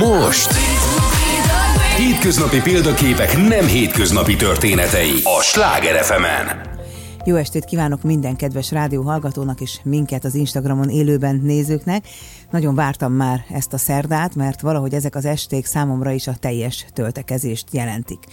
most! Hétköznapi példaképek nem hétköznapi történetei a Sláger fm -en. Jó estét kívánok minden kedves rádió hallgatónak és minket az Instagramon élőben nézőknek. Nagyon vártam már ezt a szerdát, mert valahogy ezek az esték számomra is a teljes töltekezést jelentik.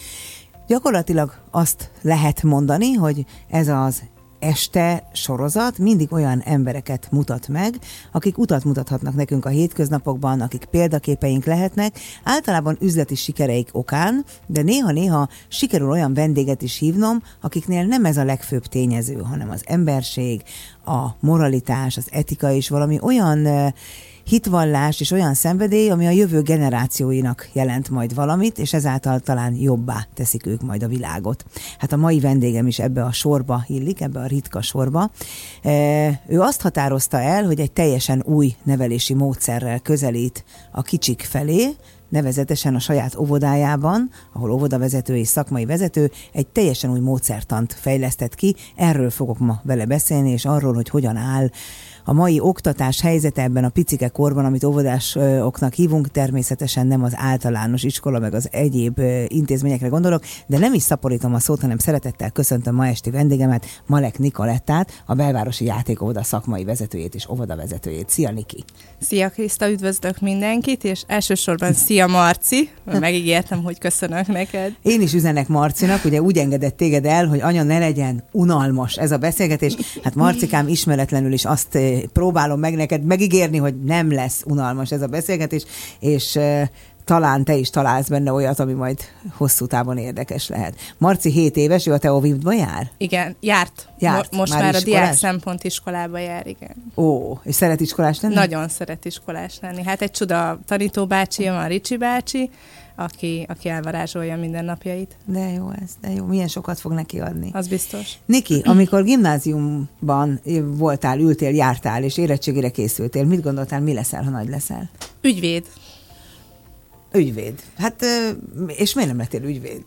Gyakorlatilag azt lehet mondani, hogy ez az este sorozat mindig olyan embereket mutat meg, akik utat mutathatnak nekünk a hétköznapokban, akik példaképeink lehetnek, általában üzleti sikereik okán, de néha-néha sikerül olyan vendéget is hívnom, akiknél nem ez a legfőbb tényező, hanem az emberség, a moralitás, az etika és valami olyan hitvallás és olyan szenvedély, ami a jövő generációinak jelent majd valamit, és ezáltal talán jobbá teszik ők majd a világot. Hát a mai vendégem is ebbe a sorba illik, ebbe a ritka sorba. E, ő azt határozta el, hogy egy teljesen új nevelési módszerrel közelít a kicsik felé, nevezetesen a saját óvodájában, ahol óvodavezető és szakmai vezető egy teljesen új módszertant fejlesztett ki. Erről fogok ma vele beszélni, és arról, hogy hogyan áll a mai oktatás helyzete ebben a picike korban, amit óvodásoknak hívunk, természetesen nem az általános iskola, meg az egyéb intézményekre gondolok, de nem is szaporítom a szót, hanem szeretettel köszöntöm ma esti vendégemet, Malek Nikolettát, a belvárosi játékóvoda szakmai vezetőjét és óvodavezetőjét. Szia, Niki! Szia, Kriszta, üdvözlök mindenkit, és elsősorban szia, Marci! Megígértem, hogy köszönök neked. Én is üzenek Marcinak, ugye úgy engedett téged el, hogy anya ne legyen unalmas ez a beszélgetés. Hát Marcikám ismeretlenül is azt próbálom meg neked megígérni, hogy nem lesz unalmas ez a beszélgetés, és talán te is találsz benne olyat, ami majd hosszú távon érdekes lehet. Marci 7 éves, ő a Teovivdban jár? Igen, járt. járt. Mo- most már, már a diák szempont iskolába jár, igen. Ó, és szeret iskolás lenni? Nagyon szeret iskolás lenni. Hát egy csoda tanítóbácsi, a Ricsi bácsi, aki, aki elvarázsolja minden napjait. De jó ez, de jó. Milyen sokat fog neki adni. Az biztos. Niki, amikor gimnáziumban voltál, ültél, jártál, és érettségére készültél, mit gondoltál, mi leszel, ha nagy leszel? Ügyvéd. Ügyvéd. Hát, és miért nem lettél ügyvéd?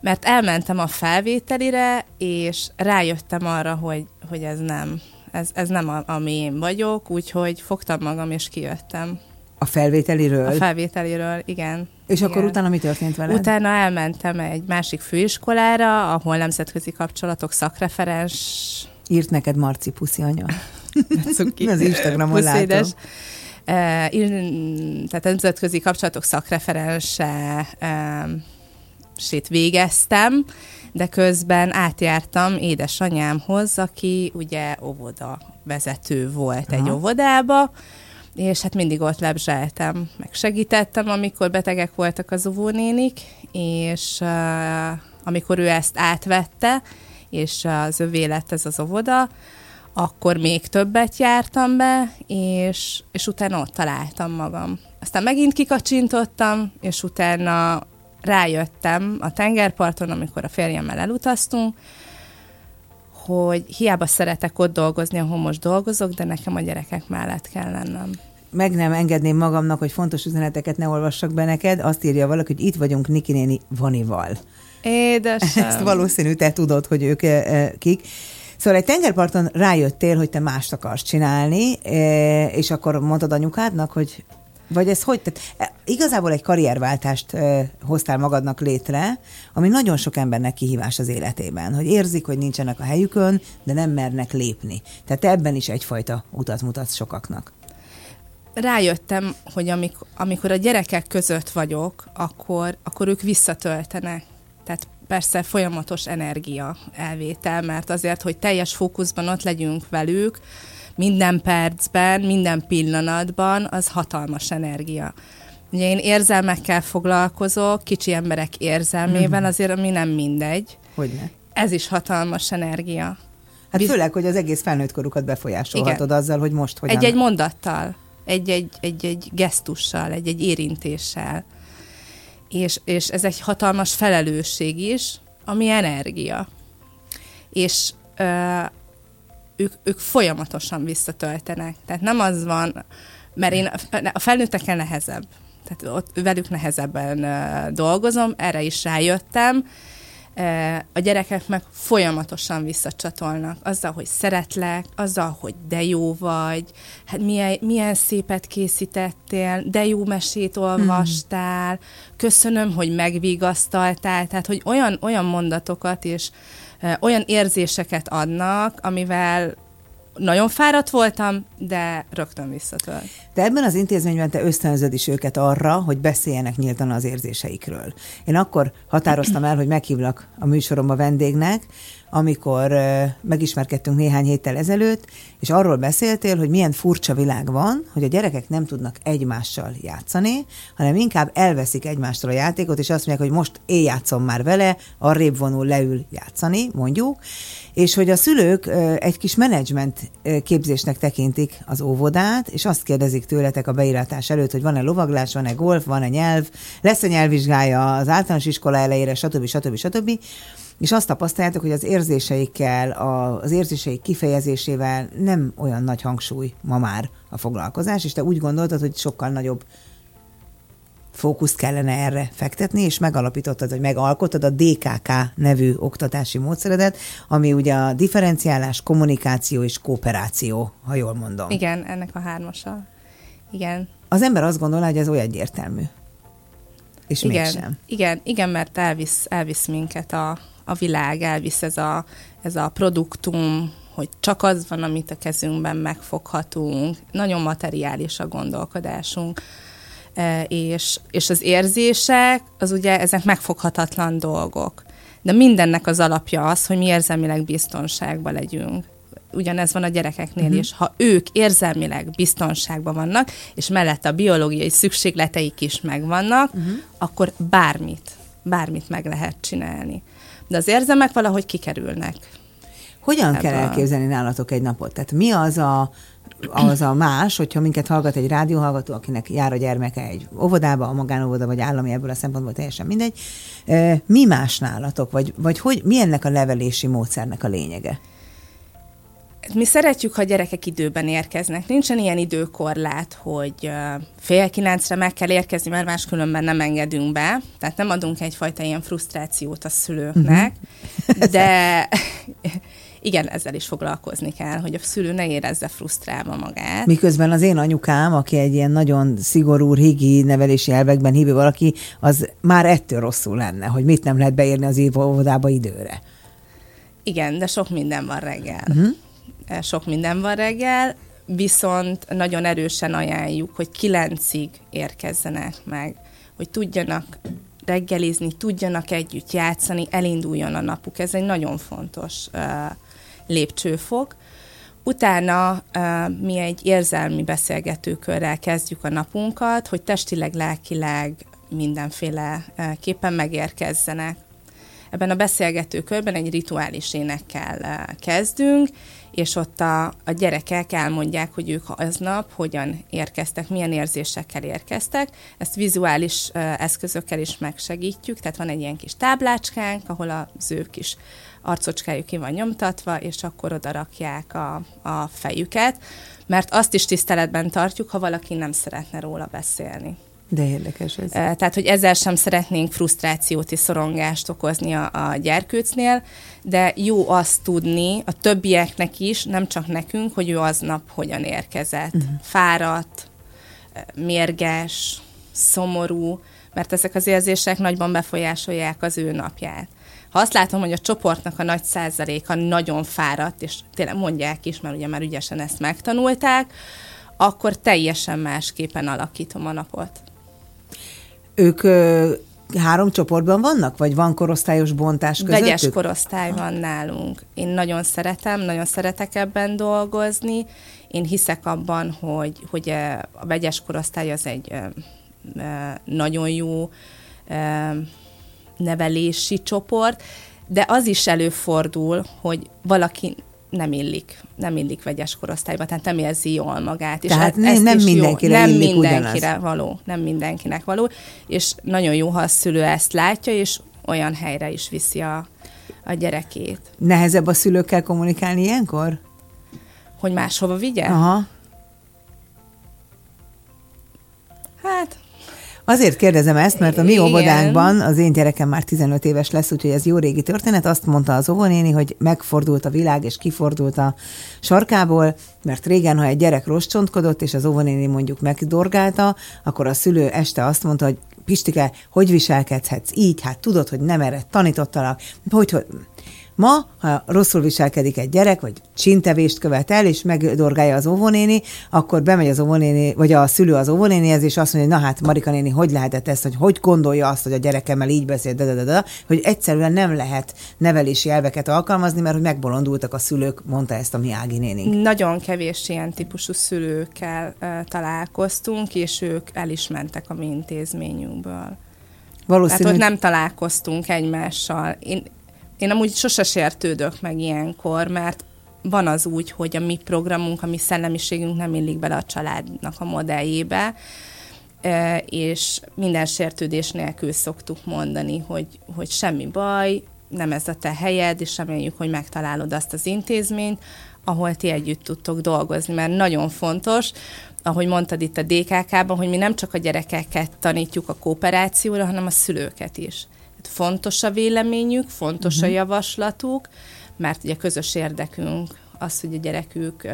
Mert elmentem a felvételire, és rájöttem arra, hogy, hogy ez nem. Ez, ez nem a, ami én vagyok, úgyhogy fogtam magam, és kijöttem. A felvételiről? A felvételiről, igen. És igen. akkor utána mi történt veled? Utána elmentem egy másik főiskolára, ahol nemzetközi kapcsolatok szakreferens... Írt neked Marci Puszi anya. Az Instagramon látom. E, tehát nemzetközi kapcsolatok szakreferense e, sét végeztem, de közben átjártam édesanyámhoz, aki ugye óvoda vezető volt Aha. egy óvodába, és hát mindig ott lebzseltem, meg segítettem, amikor betegek voltak az óvónénik, és uh, amikor ő ezt átvette, és az övé lett ez az óvoda, akkor még többet jártam be, és, és utána ott találtam magam. Aztán megint kikacsintottam, és utána rájöttem a tengerparton, amikor a férjemmel elutaztunk, hogy hiába szeretek ott dolgozni, ahol most dolgozok, de nekem a gyerekek mellett kell lennem meg nem engedném magamnak, hogy fontos üzeneteket ne olvassak be neked, azt írja valaki, hogy itt vagyunk Niki néni Vanival. Édesem. Ezt valószínű te tudod, hogy ők e, e, kik. Szóval egy tengerparton rájöttél, hogy te mást akarsz csinálni, e, és akkor mondtad anyukádnak, hogy vagy ez hogy? Tehát igazából egy karrierváltást hoztál magadnak létre, ami nagyon sok embernek kihívás az életében, hogy érzik, hogy nincsenek a helyükön, de nem mernek lépni. Tehát te ebben is egyfajta utat mutatsz sokaknak rájöttem, hogy amikor, amikor a gyerekek között vagyok, akkor, akkor ők visszatöltenek. Tehát persze folyamatos energia elvétel, mert azért, hogy teljes fókuszban ott legyünk velük, minden percben, minden pillanatban, az hatalmas energia. Ugye én érzelmekkel foglalkozok, kicsi emberek érzelmével, mm. azért ami nem mindegy. Hogyne? Ez is hatalmas energia. Hát Biz... főleg, hogy az egész felnőtt korukat befolyásolhatod Igen. azzal, hogy most hogyan... Egy-egy mondattal egy-egy, egy-egy gesztussal, egy-egy érintéssel. És, és ez egy hatalmas felelősség is, ami energia. És ö, ők, ők folyamatosan visszatöltenek. Tehát nem az van, mert én a felnőttekkel nehezebb. Tehát ott velük nehezebben dolgozom, erre is rájöttem. A gyerekek meg folyamatosan visszacsatolnak. Azzal, hogy szeretlek, azzal, hogy de jó vagy, hát milyen, milyen szépet készítettél, de jó mesét olvastál, köszönöm, hogy megvigasztaltál, tehát hogy olyan, olyan mondatokat és olyan érzéseket adnak, amivel nagyon fáradt voltam, de rögtön visszatölt. De ebben az intézményben te ösztönzöd is őket arra, hogy beszéljenek nyíltan az érzéseikről. Én akkor határoztam el, hogy meghívlak a műsoromba vendégnek, amikor megismerkedtünk néhány héttel ezelőtt, és arról beszéltél, hogy milyen furcsa világ van, hogy a gyerekek nem tudnak egymással játszani, hanem inkább elveszik egymástól a játékot, és azt mondják, hogy most én játszom már vele, arrébb vonul, leül játszani, mondjuk, és hogy a szülők egy kis menedzsment képzésnek tekintik az óvodát, és azt kérdezik tőletek a beírátás előtt, hogy van-e lovaglás, van-e golf, van-e nyelv, lesz-e nyelvvizsgája az általános iskola elejére, stb. stb. stb. stb és azt tapasztaljátok, hogy az érzéseikkel, az érzéseik kifejezésével nem olyan nagy hangsúly ma már a foglalkozás, és te úgy gondoltad, hogy sokkal nagyobb fókuszt kellene erre fektetni, és megalapítottad, vagy megalkottad a DKK nevű oktatási módszeredet, ami ugye a differenciálás, kommunikáció és kooperáció, ha jól mondom. Igen, ennek a hármasa. Igen. Az ember azt gondolja, hogy ez olyan egyértelmű. És igen, mégsem. Igen, igen, mert elvisz, elvisz minket a, a világ, elvisz ez a, ez a produktum, hogy csak az van, amit a kezünkben megfoghatunk, nagyon materiális a gondolkodásunk, e, és, és az érzések, az ugye ezek megfoghatatlan dolgok. De mindennek az alapja az, hogy mi érzelmileg biztonságban legyünk. Ugyanez van a gyerekeknél uh-huh. is. Ha ők érzelmileg biztonságban vannak, és mellett a biológiai szükségleteik is megvannak, uh-huh. akkor bármit, bármit meg lehet csinálni de az érzelmek valahogy kikerülnek. Hogyan Ebből. kell elképzelni nálatok egy napot? Tehát mi az a, az a más, hogyha minket hallgat egy rádióhallgató, akinek jár a gyermeke egy óvodába, a magánóvoda vagy állami, ebből a szempontból teljesen mindegy. Mi más nálatok, vagy, vagy hogy, mi ennek a levelési módszernek a lényege? Mi szeretjük, ha gyerekek időben érkeznek. Nincsen ilyen időkorlát, hogy fél kilencre meg kell érkezni, mert máskülönben nem engedünk be. Tehát nem adunk egyfajta ilyen frusztrációt a szülőknek. Uh-huh. De igen, ezzel is foglalkozni kell, hogy a szülő ne érezze frusztrálva magát. Miközben az én anyukám, aki egy ilyen nagyon szigorú, higi nevelési elvekben hívő valaki, az már ettől rosszul lenne, hogy mit nem lehet beérni az óvodába időre. Igen, de sok minden van reggel. Uh-huh sok minden van reggel, viszont nagyon erősen ajánljuk, hogy kilencig érkezzenek meg, hogy tudjanak reggelizni, tudjanak együtt játszani, elinduljon a napuk. Ez egy nagyon fontos uh, lépcsőfok. Utána uh, mi egy érzelmi beszélgetőkörrel kezdjük a napunkat, hogy testileg, lelkileg mindenféle képen megérkezzenek. Ebben a beszélgetőkörben egy rituális énekkel kezdünk, és ott a, a gyerekek elmondják, hogy ők aznap hogyan érkeztek, milyen érzésekkel érkeztek. Ezt vizuális eszközökkel is megsegítjük, tehát van egy ilyen kis táblácskánk, ahol az ő kis arcocskájuk ki van nyomtatva, és akkor oda rakják a, a fejüket, mert azt is tiszteletben tartjuk, ha valaki nem szeretne róla beszélni. De érdekes ez. Tehát, hogy ezzel sem szeretnénk frusztrációt és szorongást okozni a, a gyerkőcnél, de jó azt tudni a többieknek is, nem csak nekünk, hogy ő aznap hogyan érkezett. Uh-huh. Fáradt, mérges, szomorú, mert ezek az érzések nagyban befolyásolják az ő napját. Ha azt látom, hogy a csoportnak a nagy százaléka nagyon fáradt, és tényleg mondják is, mert ugye már ügyesen ezt megtanulták, akkor teljesen másképpen alakítom a napot. Ők három csoportban vannak, vagy van korosztályos bontás közöttük? Vegyes korosztály van nálunk. Én nagyon szeretem, nagyon szeretek ebben dolgozni. Én hiszek abban, hogy, hogy a vegyes korosztály az egy nagyon jó nevelési csoport, de az is előfordul, hogy valaki nem illik, nem illik vegyes korosztályba, tehát nem érzi jól magát. És tehát ez, nem mindenkire jó, Nem mindenkire ugyanaz. való, nem mindenkinek való, és nagyon jó, ha a szülő ezt látja, és olyan helyre is viszi a, a gyerekét. Nehezebb a szülőkkel kommunikálni ilyenkor? Hogy máshova vigye? Aha. Hát, Azért kérdezem ezt, mert a mi óvodánkban az én gyerekem már 15 éves lesz, úgyhogy ez jó régi történet. Azt mondta az óvonéni, hogy megfordult a világ, és kifordult a sarkából, mert régen, ha egy gyerek rostcsontkodott, és az óvonéni mondjuk megdorgálta, akkor a szülő este azt mondta, hogy Pistike, hogy viselkedhetsz így? Hát tudod, hogy nem erre tanítottalak. Hogy, hogy Ma, ha rosszul viselkedik egy gyerek, vagy csintevést követ el, és megdorgálja az óvónéni, akkor bemegy az óvónéni, vagy a szülő az óvónénihez, és azt mondja, hogy na hát Marika néni, hogy lehetett ezt, hogy hogy gondolja azt, hogy a gyerekemmel így beszél, de, de, de, de, hogy egyszerűen nem lehet nevelési elveket alkalmazni, mert hogy megbolondultak a szülők, mondta ezt a mi Ági nénink. Nagyon kevés ilyen típusú szülőkkel uh, találkoztunk, és ők el is mentek a mi intézményünkből. Valószínű, Tehát, hogy nem találkoztunk egymással. Én én amúgy sose sértődök meg ilyenkor, mert van az úgy, hogy a mi programunk, a mi szellemiségünk nem illik bele a családnak a modelljébe, és minden sértődés nélkül szoktuk mondani, hogy, hogy semmi baj, nem ez a te helyed, és reméljük, hogy megtalálod azt az intézményt, ahol ti együtt tudtok dolgozni, mert nagyon fontos, ahogy mondtad itt a DKK-ban, hogy mi nem csak a gyerekeket tanítjuk a kooperációra, hanem a szülőket is fontos a véleményük, fontos uh-huh. a mhm. javaslatuk, mert ugye közös érdekünk az, hogy a gyerekük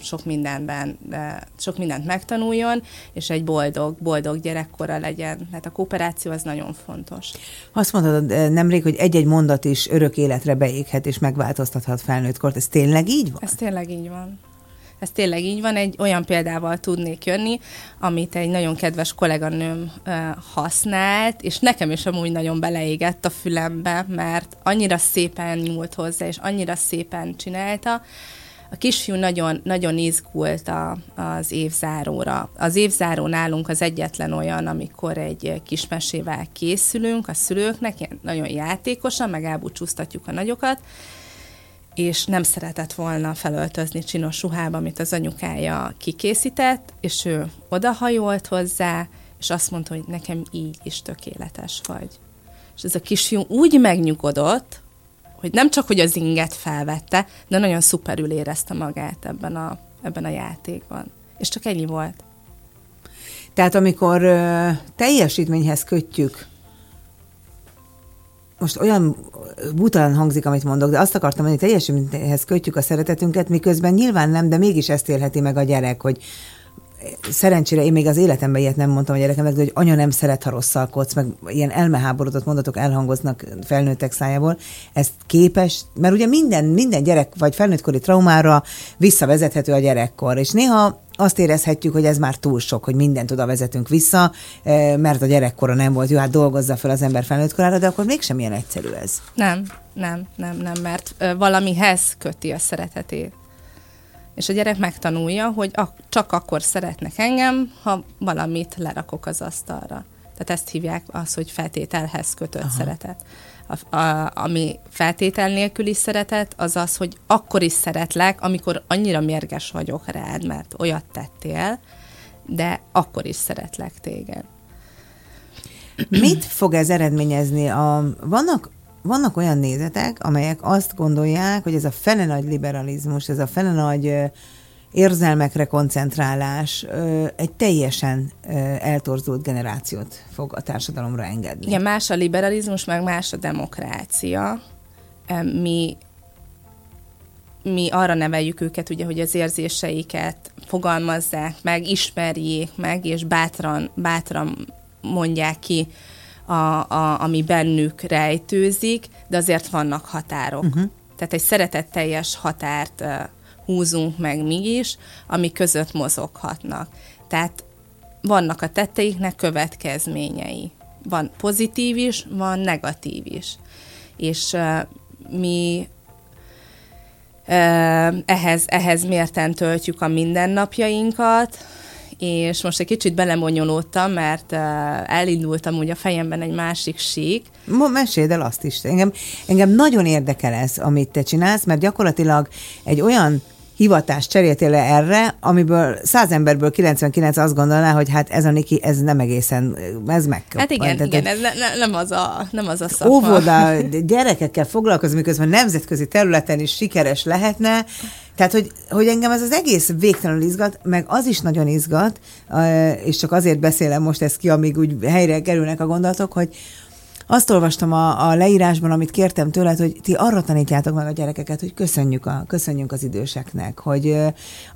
sok mindenben, sok mindent megtanuljon, és egy boldog, boldog gyerekkora legyen. Tehát a kooperáció az nagyon fontos. Azt mondtad nemrég, hogy egy-egy mondat is örök életre beéghet és megváltoztathat felnőttkort. Ez tényleg így van? Ez tényleg így van. Ez tényleg így van, egy olyan példával tudnék jönni, amit egy nagyon kedves kolléganőm használt, és nekem is amúgy nagyon beleégett a fülembe, mert annyira szépen nyúlt hozzá, és annyira szépen csinálta, a kisfiú nagyon, nagyon izgult a, az évzáróra. Az évzáró nálunk az egyetlen olyan, amikor egy kismesével készülünk a szülőknek, nagyon játékosan, meg elbúcsúztatjuk a nagyokat, és nem szeretett volna felöltözni csinos ruhába, amit az anyukája kikészített, és ő odahajolt hozzá, és azt mondta, hogy nekem így is tökéletes vagy. És ez a kisfiú úgy megnyugodott, hogy nem csak, hogy az inget felvette, de nagyon szuperül érezte magát ebben a, ebben a játékban. És csak ennyi volt. Tehát amikor ö, teljesítményhez kötjük most olyan bután hangzik, amit mondok, de azt akartam mondani, hogy teljesítményhez kötjük a szeretetünket, miközben nyilván nem, de mégis ezt élheti meg a gyerek, hogy szerencsére én még az életemben ilyet nem mondtam a gyerekemnek, de hogy anya nem szeret, ha rosszalkodsz, meg ilyen elmeháborodott mondatok elhangoznak felnőttek szájából. Ez képes, mert ugye minden, minden gyerek vagy felnőttkori traumára visszavezethető a gyerekkor, és néha azt érezhetjük, hogy ez már túl sok, hogy mindent oda vezetünk vissza, eh, mert a gyerekkora nem volt jó, hát dolgozza fel az ember felnőttkorára, de akkor mégsem ilyen egyszerű ez. Nem, nem, nem, nem, mert valamihez köti a szeretetét. És a gyerek megtanulja, hogy csak akkor szeretnek engem, ha valamit lerakok az asztalra. Tehát ezt hívják az, hogy feltételhez kötött Aha. szeretet. A, a, ami feltétel nélküli szeretet, az az, hogy akkor is szeretlek, amikor annyira mérges vagyok rád, mert olyat tettél, de akkor is szeretlek téged. Mit fog ez eredményezni? A, vannak vannak olyan nézetek, amelyek azt gondolják, hogy ez a fele nagy liberalizmus, ez a fele nagy érzelmekre koncentrálás egy teljesen eltorzult generációt fog a társadalomra engedni. Igen, más a liberalizmus, meg más a demokrácia. Mi mi arra neveljük őket, ugye, hogy az érzéseiket fogalmazzák meg, ismerjék meg, és bátran, bátran mondják ki a, a, ami bennük rejtőzik, de azért vannak határok. Uh-huh. Tehát egy szeretetteljes határt húzunk meg mi is, ami között mozoghatnak. Tehát vannak a tetteiknek következményei. Van pozitív is, van negatív is. És uh, mi uh, ehhez, ehhez mérten töltjük a mindennapjainkat, és most egy kicsit belemonyolódtam, mert uh, elindultam úgy a fejemben egy másik sík. Ma meséld el azt is. Engem, engem nagyon érdekel ez, amit te csinálsz, mert gyakorlatilag egy olyan hivatást cseréltél le erre, amiből száz emberből 99 azt gondolná, hogy hát ez a Niki, ez nem egészen, ez meg. Hát igen, Tehát, igen, ez ne, nem, az a, nem az a szakma. Óvoda, gyerekekkel foglalkozni, miközben nemzetközi területen is sikeres lehetne, Tehát, hogy, hogy engem ez az egész végtelenül izgat, meg az is nagyon izgat, és csak azért beszélem most ezt ki, amíg úgy helyre kerülnek a gondolatok, hogy azt olvastam a, a leírásban, amit kértem tőled, hogy ti arra tanítjátok meg a gyerekeket, hogy köszönjük, a, köszönjünk az időseknek, hogy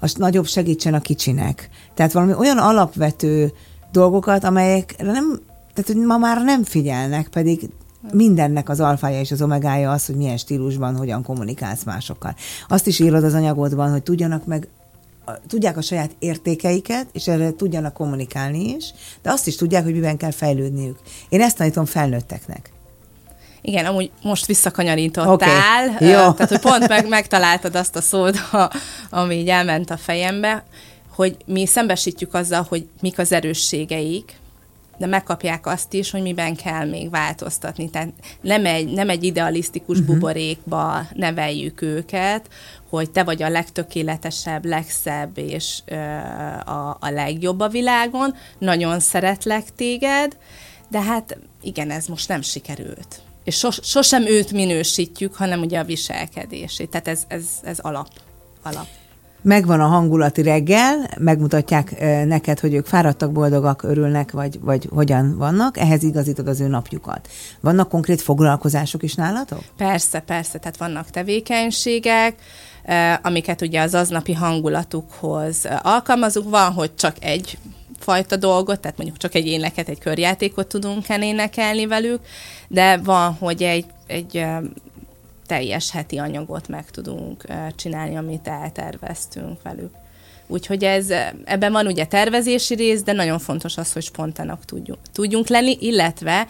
az nagyobb segítsen a kicsinek. Tehát valami olyan alapvető dolgokat, amelyekre nem, tehát hogy ma már nem figyelnek, pedig mindennek az alfája és az omegája az, hogy milyen stílusban, hogyan kommunikálsz másokkal. Azt is írod az anyagodban, hogy tudjanak meg tudják a saját értékeiket, és erre tudjanak kommunikálni is, de azt is tudják, hogy miben kell fejlődniük. Én ezt tanítom felnőtteknek. Igen, amúgy most visszakanyarítottál, okay. Jó. tehát hogy pont meg, megtaláltad azt a szót, ami így elment a fejembe, hogy mi szembesítjük azzal, hogy mik az erősségeik, de megkapják azt is, hogy miben kell még változtatni. Tehát nem egy, nem egy idealisztikus uh-huh. buborékba neveljük őket, hogy te vagy a legtökéletesebb, legszebb és ö, a, a legjobb a világon, nagyon szeretlek téged, de hát igen, ez most nem sikerült. És sos, sosem őt minősítjük, hanem ugye a viselkedését. Tehát ez, ez, ez alap. alap megvan a hangulati reggel, megmutatják neked, hogy ők fáradtak, boldogak, örülnek, vagy, vagy hogyan vannak, ehhez igazítod az ő napjukat. Vannak konkrét foglalkozások is nálatok? Persze, persze, tehát vannak tevékenységek, amiket ugye az aznapi hangulatukhoz alkalmazunk. Van, hogy csak egy fajta dolgot, tehát mondjuk csak egy éneket, egy körjátékot tudunk énekelni velük, de van, hogy egy, egy teljes heti anyagot meg tudunk csinálni, amit elterveztünk velük. Úgyhogy ez, ebben van ugye tervezési rész, de nagyon fontos az, hogy spontának tudjunk, tudjunk lenni, illetve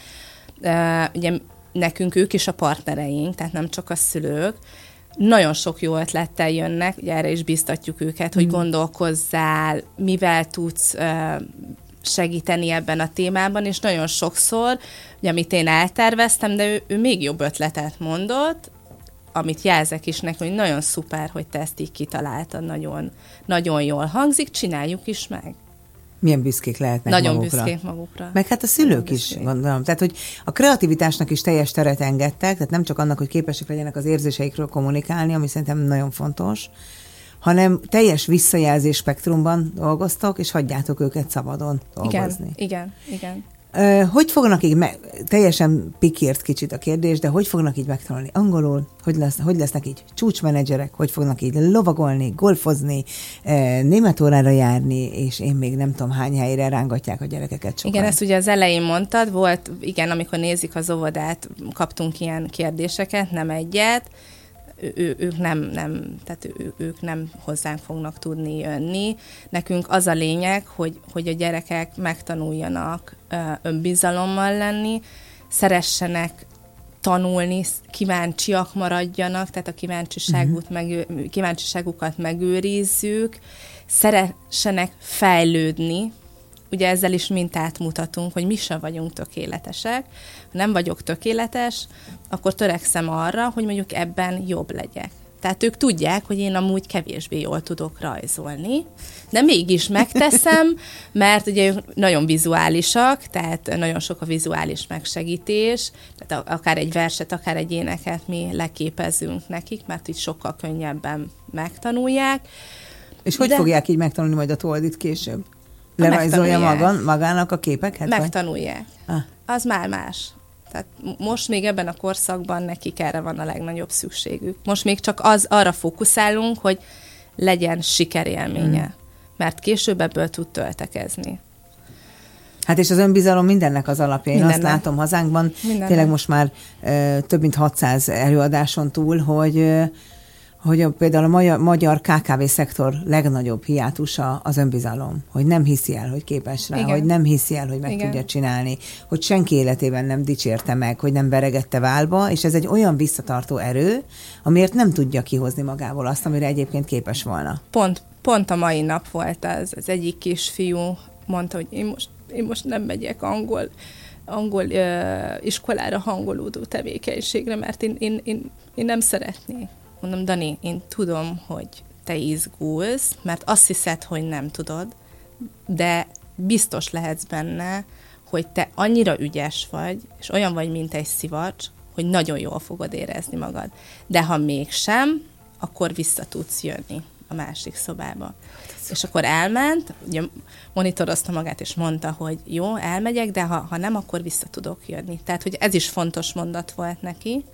ugye nekünk ők is a partnereink, tehát nem csak a szülők, nagyon sok jó ötlettel jönnek, ugye erre is biztatjuk őket, hogy mm. gondolkozzál, mivel tudsz segíteni ebben a témában, és nagyon sokszor, ugye, amit én elterveztem, de ő, ő még jobb ötletet mondott, amit jelzek is neki, hogy nagyon szuper, hogy te ezt így kitaláltad, nagyon, nagyon jól hangzik, csináljuk is meg. Milyen büszkék lehetnek Nagyon magukra. büszkék magukra. Meg hát a szülők is, gondolom. Tehát, hogy a kreativitásnak is teljes teret engedtek, tehát nem csak annak, hogy képesek legyenek az érzéseikről kommunikálni, ami szerintem nagyon fontos, hanem teljes visszajelzés spektrumban dolgoztok, és hagyjátok őket szabadon dolgozni. Igen, igen, igen. Hogy fognak így, me- teljesen pikért kicsit a kérdés, de hogy fognak így megtanulni angolul, hogy, lesz, hogy lesznek így csúcsmenedzserek, hogy fognak így lovagolni, golfozni, német órára járni, és én még nem tudom hány helyre rángatják a gyerekeket sokan. Igen, ezt ugye az elején mondtad, volt, igen, amikor nézik az óvodát, kaptunk ilyen kérdéseket, nem egyet, ő, ők nem, nem, tehát ő, ők nem hozzánk fognak tudni jönni. Nekünk az a lényeg, hogy, hogy a gyerekek megtanuljanak önbizalommal lenni, szeressenek tanulni, kíváncsiak maradjanak, tehát a kíváncsiságut uh-huh. meg, kíváncsiságukat megőrizzük, szeressenek fejlődni, ugye ezzel is mintát mutatunk, hogy mi sem vagyunk tökéletesek. Ha nem vagyok tökéletes, akkor törekszem arra, hogy mondjuk ebben jobb legyek. Tehát ők tudják, hogy én amúgy kevésbé jól tudok rajzolni, de mégis megteszem, mert ugye ők nagyon vizuálisak, tehát nagyon sok a vizuális megsegítés, tehát akár egy verset, akár egy éneket mi leképezünk nekik, mert így sokkal könnyebben megtanulják. És hogy de... fogják így megtanulni majd a toldit később? Lerajzolja maga, magának a képeket? Megtanulják. Ah. Az már más. Tehát most még ebben a korszakban nekik erre van a legnagyobb szükségük. Most még csak az arra fókuszálunk, hogy legyen sikerélménye, hmm. mert később ebből tud töltekezni. Hát és az önbizalom mindennek az alapja. Én mindennek. azt látom hazánkban, mindennek. tényleg most már ö, több mint 600 előadáson túl, hogy ö, hogy a, például a magyar, magyar KKV-szektor legnagyobb hiátusa az önbizalom, hogy nem hiszi el, hogy képes rá, Igen. hogy nem hiszi el, hogy meg Igen. tudja csinálni, hogy senki életében nem dicsérte meg, hogy nem veregette válba, és ez egy olyan visszatartó erő, amiért nem tudja kihozni magából azt, amire egyébként képes volna. Pont, pont a mai nap volt ez. Az egyik kisfiú mondta, hogy én most, én most nem megyek angol angol uh, iskolára hangolódó tevékenységre, mert én, én, én, én nem szeretnék mondom, Dani, én tudom, hogy te izgulsz, mert azt hiszed, hogy nem tudod, de biztos lehetsz benne, hogy te annyira ügyes vagy, és olyan vagy, mint egy szivacs, hogy nagyon jól fogod érezni magad. De ha mégsem, akkor vissza tudsz jönni a másik szobába. És akkor elment, ugye monitorozta magát, és mondta, hogy jó, elmegyek, de ha, ha nem, akkor vissza tudok jönni. Tehát, hogy ez is fontos mondat volt neki.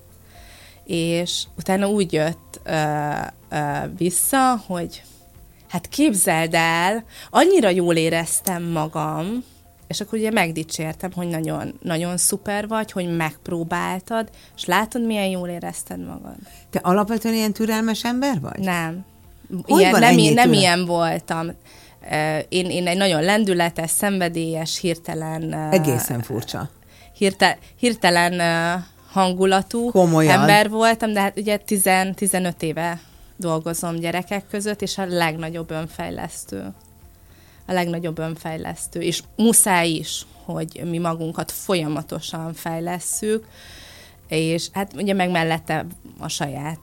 És utána úgy jött ö, ö, vissza, hogy hát képzeld el, annyira jól éreztem magam, és akkor ugye megdicsértem, hogy nagyon, nagyon szuper vagy, hogy megpróbáltad, és látod, milyen jól érezted magad. Te alapvetően ilyen türelmes ember vagy? Nem. Hogy ilyen, nem, nem ilyen voltam. Én, én egy nagyon lendületes, szenvedélyes, hirtelen... Egészen furcsa. Hirte, hirtelen hangulatú Komolyan. ember voltam, de hát ugye 10, 15 éve dolgozom gyerekek között, és a legnagyobb önfejlesztő. A legnagyobb önfejlesztő. És muszáj is, hogy mi magunkat folyamatosan fejlesszük, és hát ugye meg mellette a saját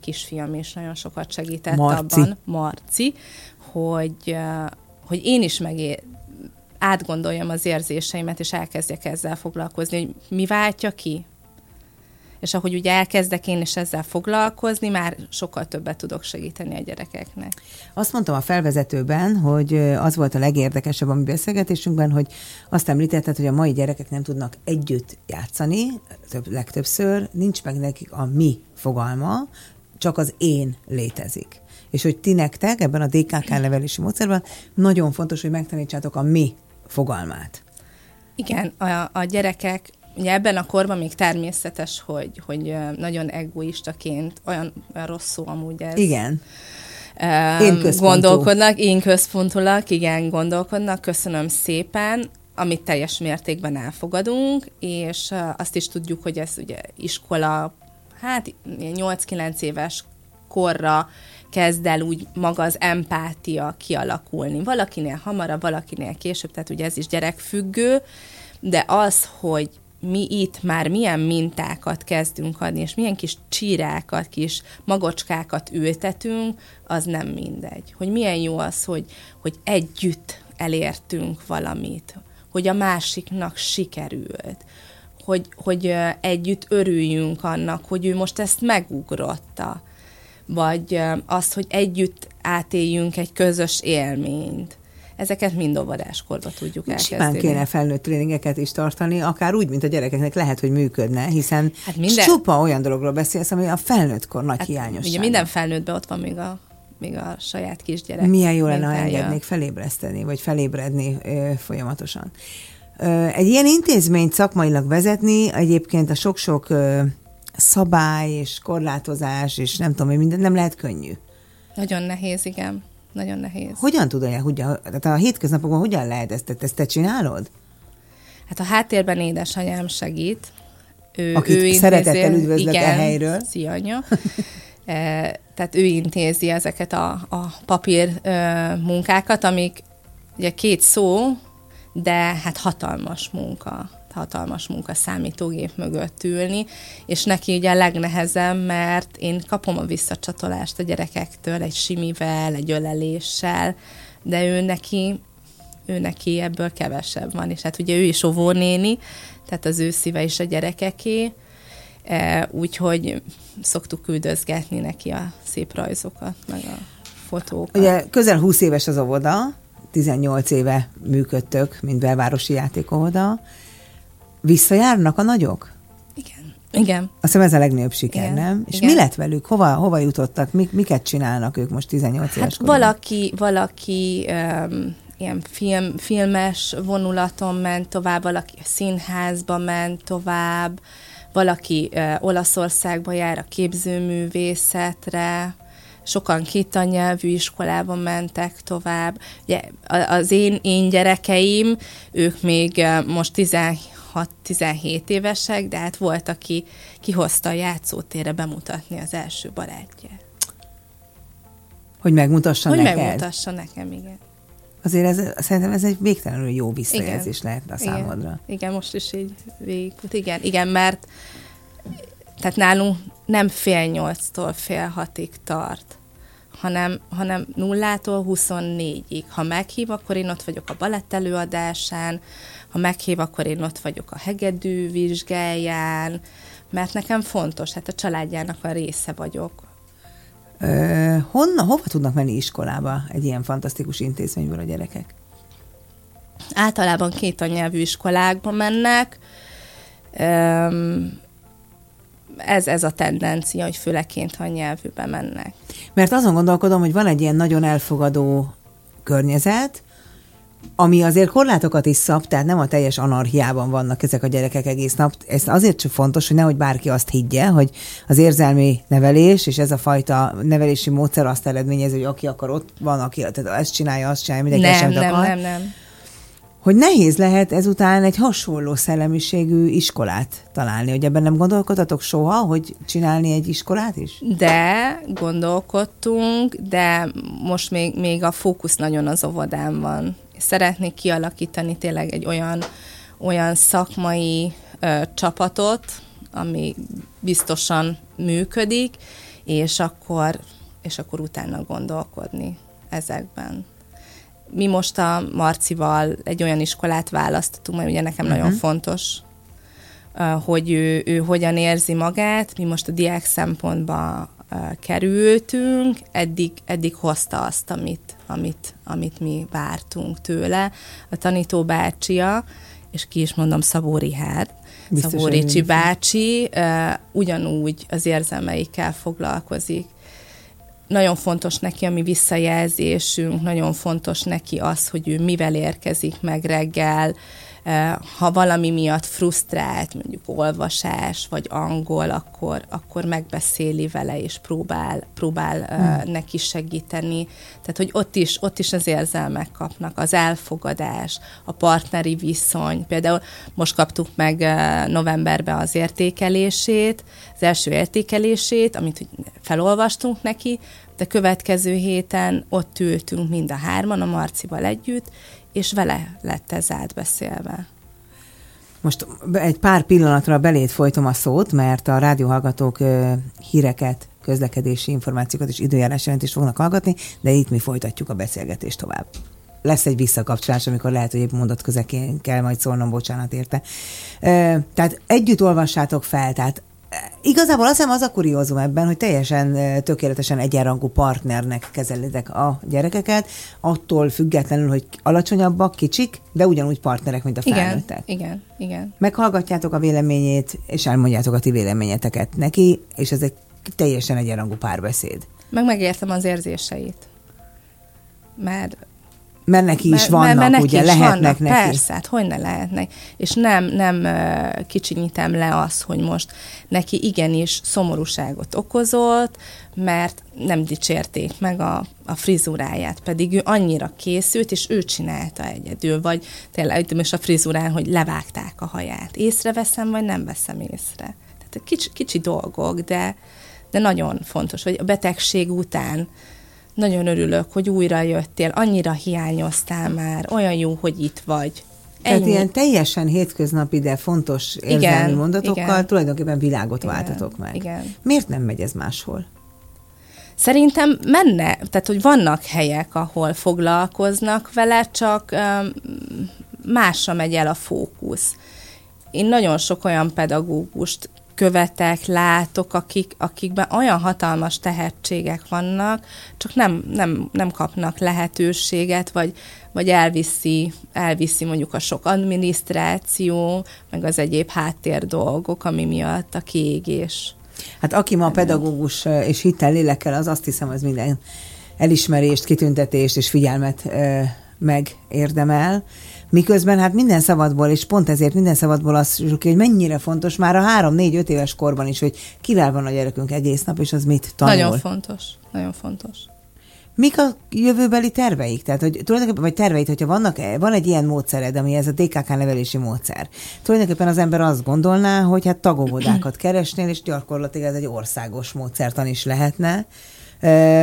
kisfiam is nagyon sokat segített Marci. abban, Marci, hogy, hogy én is megé átgondoljam az érzéseimet, és elkezdjek ezzel foglalkozni, hogy mi váltja ki. És ahogy ugye elkezdek én is ezzel foglalkozni, már sokkal többet tudok segíteni a gyerekeknek. Azt mondtam a felvezetőben, hogy az volt a legérdekesebb a mi beszélgetésünkben, hogy azt említetted, hogy a mai gyerekek nem tudnak együtt játszani, több, legtöbbször nincs meg nekik a mi fogalma, csak az én létezik. És hogy ti nektek ebben a DKK nevelési módszerben nagyon fontos, hogy megtanítsátok a mi fogalmát. Igen, a, a gyerekek ugye ebben a korban még természetes, hogy, hogy nagyon egoistaként, olyan, olyan rossz szó amúgy ez. Igen. Én gondolkodnak, én központulak, igen, gondolkodnak, köszönöm szépen, amit teljes mértékben elfogadunk, és azt is tudjuk, hogy ez ugye iskola, hát 8-9 éves korra kezd el úgy maga az empátia kialakulni. Valakinél hamarabb, valakinél később, tehát ugye ez is gyerekfüggő, de az, hogy mi itt már milyen mintákat kezdünk adni, és milyen kis csírákat, kis magocskákat ültetünk, az nem mindegy. Hogy milyen jó az, hogy, hogy együtt elértünk valamit, hogy a másiknak sikerült, hogy, hogy együtt örüljünk annak, hogy ő most ezt megugrotta, vagy az, hogy együtt átéljünk egy közös élményt ezeket mind óvodáskorban tudjuk elkezdeni. Simán kéne felnőtt tréningeket is tartani, akár úgy, mint a gyerekeknek lehet, hogy működne, hiszen hát minden... csupa olyan dologról beszélsz, ami a felnőttkor nagy hát hiányosság. Ugye minden felnőttben ott van még a még a saját kisgyerek. Milyen jó lenne, ha engednék felébreszteni, vagy felébredni ö, folyamatosan. Ö, egy ilyen intézményt szakmailag vezetni egyébként a sok-sok ö, szabály és korlátozás, és nem tudom, hogy minden nem lehet könnyű. Nagyon nehéz, igen nagyon nehéz. Hogyan tudod, hogy a, tehát a hétköznapokban hogyan lehet ezt, ezt te csinálod? Hát a háttérben édesanyám segít. Ő, Akit ő szeretettel üdvözlök igen, a helyről. Szia, anya. e, tehát ő intézi ezeket a, a papír e, munkákat, amik ugye két szó, de hát hatalmas munka hatalmas munka számítógép mögött ülni, és neki ugye a legnehezebb, mert én kapom a visszacsatolást a gyerekektől egy simivel, egy öleléssel, de ő neki, ő neki ebből kevesebb van, és hát ugye ő is óvónéni, tehát az ő szíve is a gyerekeké, e, úgyhogy szoktuk küldözgetni neki a szép rajzokat, meg a fotókat. Ugye közel 20 éves az óvoda, 18 éve működtök, mint belvárosi játékovoda. Visszajárnak a nagyok? Igen. Igen. Azt hiszem ez a legnagyobb siker, Igen. nem? És Igen. mi lett velük? Hova, hova jutottak? Mik, miket csinálnak ők most 18 hát éves korban? Valaki, valaki um, ilyen film, filmes vonulaton ment tovább, valaki a színházba ment tovább, valaki uh, Olaszországba jár a képzőművészetre, sokan két nyelvű iskolában mentek tovább. Ugye, az én, én gyerekeim, ők még most 16 16-17 évesek, de hát volt, aki kihozta a játszótérre bemutatni az első barátját. Hogy megmutassa Hogy neked? Hogy megmutassa nekem, igen. Azért ez, szerintem ez egy végtelenül jó visszajelzés igen. lehetne a igen. számodra. Igen, most is így végigfut. Igen, igen, mert tehát nálunk nem fél nyolctól fél hatig tart, hanem, hanem nullától 24-ig. Ha meghív, akkor én ott vagyok a balett előadásán, ha meghív, akkor én ott vagyok a hegedű vizsgáján, mert nekem fontos, hát a családjának a része vagyok. Honna, hova tudnak menni iskolába egy ilyen fantasztikus intézményből a gyerekek? Általában két anyelvű iskolákba mennek. Ez, ez a tendencia, hogy főleg két anyelvűbe mennek. Mert azon gondolkodom, hogy van egy ilyen nagyon elfogadó környezet, ami azért korlátokat is szab, tehát nem a teljes anarchiában vannak ezek a gyerekek egész nap. Ez azért csak fontos, hogy nehogy bárki azt higgye, hogy az érzelmi nevelés és ez a fajta nevelési módszer azt eredményezi, hogy aki akar ott van, aki tehát ezt csinálja, azt csinálja, mindenki nem, nem, akar. Nem, nem, hogy nehéz lehet ezután egy hasonló szellemiségű iskolát találni, hogy ebben nem gondolkodtatok soha, hogy csinálni egy iskolát is? De gondolkodtunk, de most még, még a fókusz nagyon az óvodán van szeretnék kialakítani tényleg egy olyan, olyan szakmai ö, csapatot, ami biztosan működik, és akkor, és akkor utána gondolkodni ezekben. Mi most a Marcival egy olyan iskolát választottunk, mert ugye nekem uh-huh. nagyon mhm. fontos, hogy ő, ő hogyan érzi magát. Mi most a diák szempontba kerültünk, eddig, eddig hozta azt, amit, amit, amit mi vártunk tőle. A tanító bácsia, és ki is mondom Szabó Rihárd, Szabó Ricsi bácsi uh, ugyanúgy az érzelmeikkel foglalkozik. Nagyon fontos neki a mi visszajelzésünk, nagyon fontos neki az, hogy ő mivel érkezik meg reggel, ha valami miatt frusztrált, mondjuk olvasás vagy angol, akkor, akkor megbeszéli vele, és próbál, próbál hmm. neki segíteni. Tehát, hogy ott is, ott is az érzelmek kapnak, az elfogadás, a partneri viszony. Például most kaptuk meg novemberben az értékelését, az első értékelését, amit felolvastunk neki, de következő héten ott ültünk mind a hárman, a Marcival együtt, és vele lett ez átbeszélve. Most egy pár pillanatra belét folytom a szót, mert a rádióhallgatók híreket, közlekedési információkat és időjárás jelentést fognak hallgatni, de itt mi folytatjuk a beszélgetést tovább. Lesz egy visszakapcsolás, amikor lehet, hogy épp mondat közekén kell majd szólnom, bocsánat érte. Tehát együtt olvassátok fel, tehát Igazából azt hiszem az a kuriózum ebben, hogy teljesen tökéletesen egyenrangú partnernek kezelitek a gyerekeket, attól függetlenül, hogy alacsonyabbak, kicsik, de ugyanúgy partnerek, mint a felnőttek. Igen, igen, igen. Meghallgatjátok a véleményét, és elmondjátok a ti véleményeteket neki, és ez egy teljesen egyenrangú párbeszéd. Meg megértem az érzéseit. Mert mert neki is vannak, mert, mert ugye, is lehetnek vannak, neki. Persze, hát hogy ne lehetnek. És nem, nem kicsinyítem le azt, hogy most neki igenis szomorúságot okozott, mert nem dicsérték meg a, a frizuráját, pedig ő annyira készült, és ő csinálta egyedül, vagy tényleg most a frizurán, hogy levágták a haját. Észreveszem, vagy nem veszem észre. Tehát kicsi, kicsi dolgok, de, de nagyon fontos, hogy a betegség után nagyon örülök, hogy újra jöttél, annyira hiányoztál már, olyan jó, hogy itt vagy. Ennyi. Tehát ilyen teljesen hétköznapi, de fontos érzelmi igen, mondatokkal igen. tulajdonképpen világot igen, váltatok meg. Igen. Miért nem megy ez máshol? Szerintem menne, tehát hogy vannak helyek, ahol foglalkoznak vele, csak um, másra megy el a fókusz. Én nagyon sok olyan pedagógust követek, látok, akik, akikben olyan hatalmas tehetségek vannak, csak nem, nem, nem kapnak lehetőséget, vagy, vagy elviszi, elviszi mondjuk a sok adminisztráció, meg az egyéb háttér dolgok, ami miatt a kiégés. Hát aki ma pedagógus és hittel lélekkel, az azt hiszem, az minden elismerést, kitüntetést és figyelmet megérdemel. Miközben hát minden szabadból, és pont ezért minden szabadból azt hogy mennyire fontos már a három-négy-öt éves korban is, hogy kivel van a gyerekünk egész nap, és az mit tanul. Nagyon fontos, nagyon fontos. Mik a jövőbeli terveik? Tehát, hogy tulajdonképpen, vagy terveid, hogyha vannak, van egy ilyen módszered, ami ez a DKK nevelési módszer. Tulajdonképpen az ember azt gondolná, hogy hát tagóvodákat keresnél, és gyakorlatilag ez egy országos módszertan is lehetne.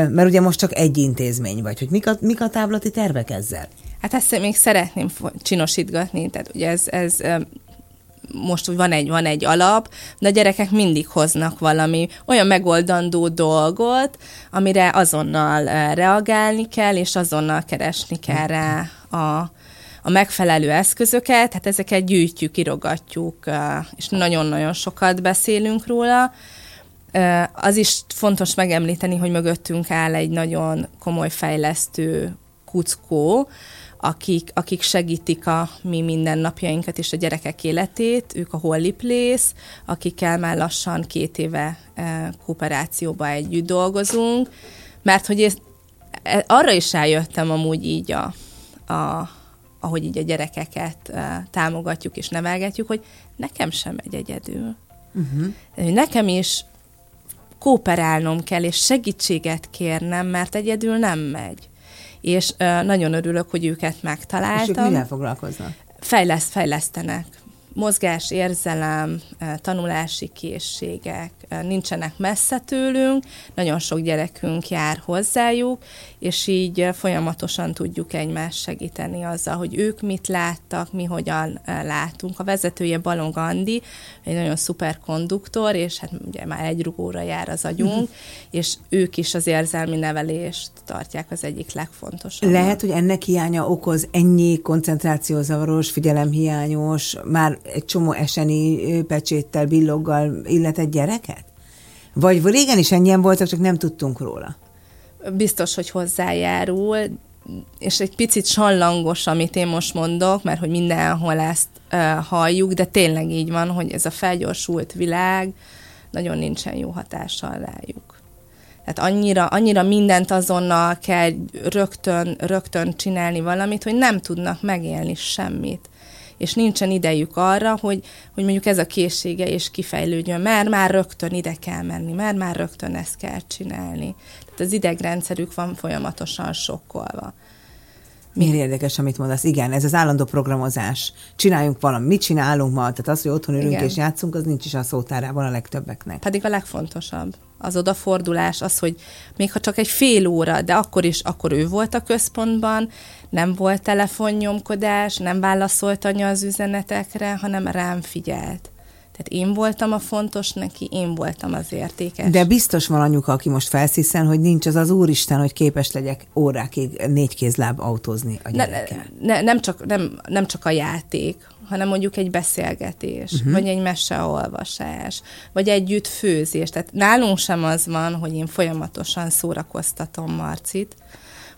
Mert ugye most csak egy intézmény vagy, hogy mik a, mik a táblati tervek ezzel? Hát ezt még szeretném csinosítgatni, tehát ugye ez, ez most van egy, van egy alap, de a gyerekek mindig hoznak valami olyan megoldandó dolgot, amire azonnal reagálni kell, és azonnal keresni kell rá a, a megfelelő eszközöket, hát ezeket gyűjtjük, irogatjuk, és nagyon-nagyon sokat beszélünk róla. Az is fontos megemlíteni, hogy mögöttünk áll egy nagyon komoly fejlesztő kuckó, akik, akik segítik a mi mindennapjainkat és a gyerekek életét, ők a Holly Place, akikkel már lassan két éve kooperációba együtt dolgozunk, mert hogy ez, e, arra is eljöttem amúgy így a, a ahogy így a gyerekeket uh, támogatjuk és nevelgetjük, hogy nekem sem megy egyedül. Uh-huh. Nekem is kooperálnom kell, és segítséget kérnem, mert egyedül nem megy. És nagyon örülök, hogy őket megtaláltam. És ők mivel foglalkoznak? Fejleszt, fejlesztenek mozgás, érzelem, tanulási készségek nincsenek messze tőlünk, nagyon sok gyerekünk jár hozzájuk, és így folyamatosan tudjuk egymást segíteni azzal, hogy ők mit láttak, mi hogyan látunk. A vezetője Balong Andi, egy nagyon szuper konduktor, és hát ugye már egy rugóra jár az agyunk, és ők is az érzelmi nevelést tartják az egyik legfontosabb. Lehet, hogy ennek hiánya okoz ennyi koncentrációzavaros, figyelemhiányos, már egy csomó eseni pecséttel, billoggal illetett gyereket? Vagy régen is ennyien voltak, csak nem tudtunk róla? Biztos, hogy hozzájárul, és egy picit sallangos, amit én most mondok, mert hogy mindenhol ezt uh, halljuk, de tényleg így van, hogy ez a felgyorsult világ nagyon nincsen jó hatással rájuk. Tehát annyira, annyira mindent azonnal kell rögtön, rögtön csinálni valamit, hogy nem tudnak megélni semmit és nincsen idejük arra, hogy, hogy mondjuk ez a készsége is kifejlődjön, mert már rögtön ide kell menni, mert már rögtön ezt kell csinálni. Tehát az idegrendszerük van folyamatosan sokkolva. Miért érdekes, amit mondasz? Igen, ez az állandó programozás. Csináljunk valamit, mit csinálunk ma? Tehát az, hogy otthon ülünk Igen. és játszunk, az nincs is a szótárában a legtöbbeknek. Pedig a legfontosabb. Az odafordulás, az, hogy még ha csak egy fél óra, de akkor is, akkor ő volt a központban, nem volt telefonnyomkodás, nem válaszolt anya az üzenetekre, hanem rám figyelt. Tehát én voltam a fontos neki, én voltam az értékes. De biztos van anyuka, aki most felsziszen, hogy nincs az az úristen, hogy képes legyek órákig négy kézláb autózni a gyerekkel. Ne, ne, nem, csak, nem, nem csak a játék, hanem mondjuk egy beszélgetés, uh-huh. vagy egy meseolvasás, vagy együtt főzés. Tehát nálunk sem az van, hogy én folyamatosan szórakoztatom Marcit,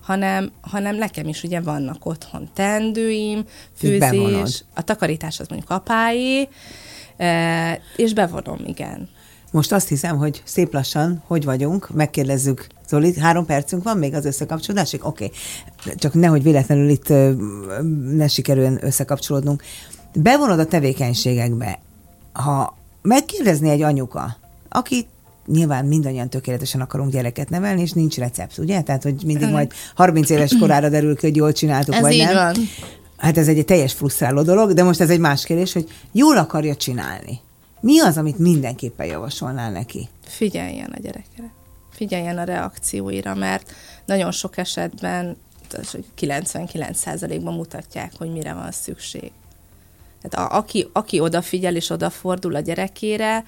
hanem, hanem nekem is ugye vannak otthon tendőim, főzés, a takarítás az mondjuk apáé, e, és bevonom, igen. Most azt hiszem, hogy szép lassan, hogy vagyunk, megkérdezzük Zoli, három percünk van még az összekapcsolódásig? Oké, okay. csak nehogy véletlenül itt ne sikerüljön összekapcsolódnunk. Bevonod a tevékenységekbe, ha megkérdezni egy anyuka, aki nyilván mindannyian tökéletesen akarunk gyereket nevelni, és nincs recept, ugye? Tehát, hogy mindig majd 30 éves korára derül ki, hogy jól csináltuk, ez vagy nem. Van. Hát ez egy teljes frusztráló dolog, de most ez egy más kérdés, hogy jól akarja csinálni. Mi az, amit mindenképpen javasolnál neki? Figyeljen a gyerekre. Figyeljen a reakcióira, mert nagyon sok esetben 99%-ban mutatják, hogy mire van szükség. Tehát a, aki, aki odafigyel és odafordul a gyerekére,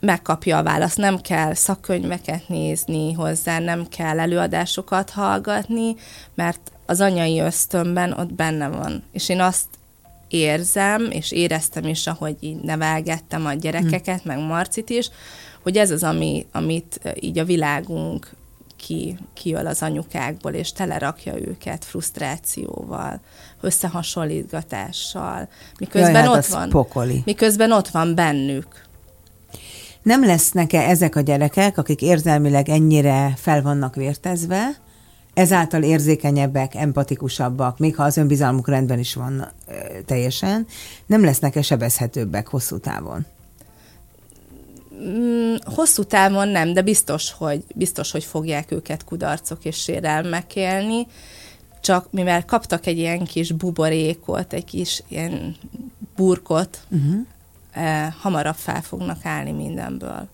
megkapja a választ. Nem kell szakkönyveket nézni hozzá, nem kell előadásokat hallgatni, mert az anyai ösztönben ott benne van. És én azt érzem, és éreztem is, ahogy így nevelgettem a gyerekeket, hmm. meg Marcit is, hogy ez az, ami, amit így a világunk ki, kijön az anyukákból, és telerakja őket frusztrációval, összehasonlítgatással, miközben Jaj, hát ott van. Pokoli. Miközben ott van bennük nem lesznek-e ezek a gyerekek, akik érzelmileg ennyire fel vannak vértezve, ezáltal érzékenyebbek, empatikusabbak, még ha az önbizalmuk rendben is van teljesen, nem lesznek-e sebezhetőbbek hosszú távon? Mm, hosszú távon nem, de biztos, hogy, biztos, hogy fogják őket kudarcok és sérelmek élni, csak mivel kaptak egy ilyen kis buborékot, egy kis ilyen burkot, uh-huh eh, hamarabb fel fognak állni mindenből.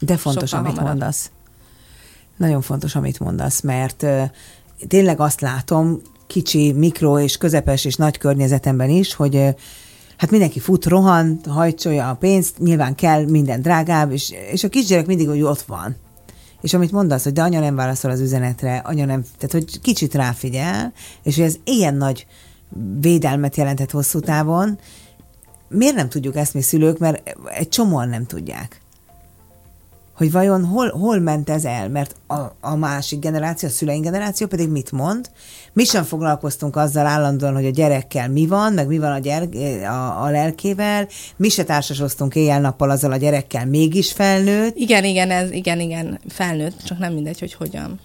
De fontos, Sokkal amit hamarabb. mondasz. Nagyon fontos, amit mondasz, mert tényleg azt látom, kicsi, mikro és közepes és nagy környezetemben is, hogy hát mindenki fut, rohan, hajtsolja a pénzt, nyilván kell minden drágább, és, és a kisgyerek mindig hogy ott van. És amit mondasz, hogy de anya nem válaszol az üzenetre, anya nem, tehát hogy kicsit ráfigyel, és hogy ez ilyen nagy védelmet jelentett hosszú távon, miért nem tudjuk ezt mi szülők, mert egy csomóan nem tudják hogy vajon hol, hol ment ez el, mert a, a másik generáció, a szüleink generáció pedig mit mond? Mi sem foglalkoztunk azzal állandóan, hogy a gyerekkel mi van, meg mi van a, gyerek, a, a lelkével, mi se társasoztunk éjjel-nappal azzal a gyerekkel, mégis felnőtt. Igen, igen, ez, igen, igen, felnőtt, csak nem mindegy, hogy hogyan.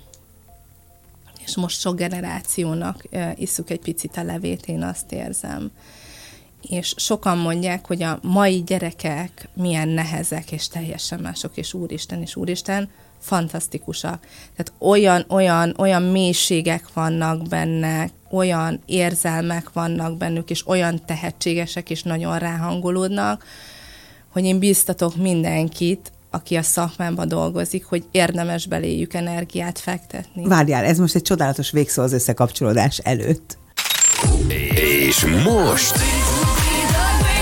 És most sok generációnak isszuk egy picit a levét, én azt érzem és sokan mondják, hogy a mai gyerekek milyen nehezek és teljesen mások, és úristen, és úristen, fantasztikusak. Tehát olyan, olyan, olyan mélységek vannak benne, olyan érzelmek vannak bennük, és olyan tehetségesek, és nagyon ráhangolódnak, hogy én biztatok mindenkit, aki a szakmában dolgozik, hogy érdemes beléjük energiát fektetni. Várjál, ez most egy csodálatos végszó az összekapcsolódás előtt. És most...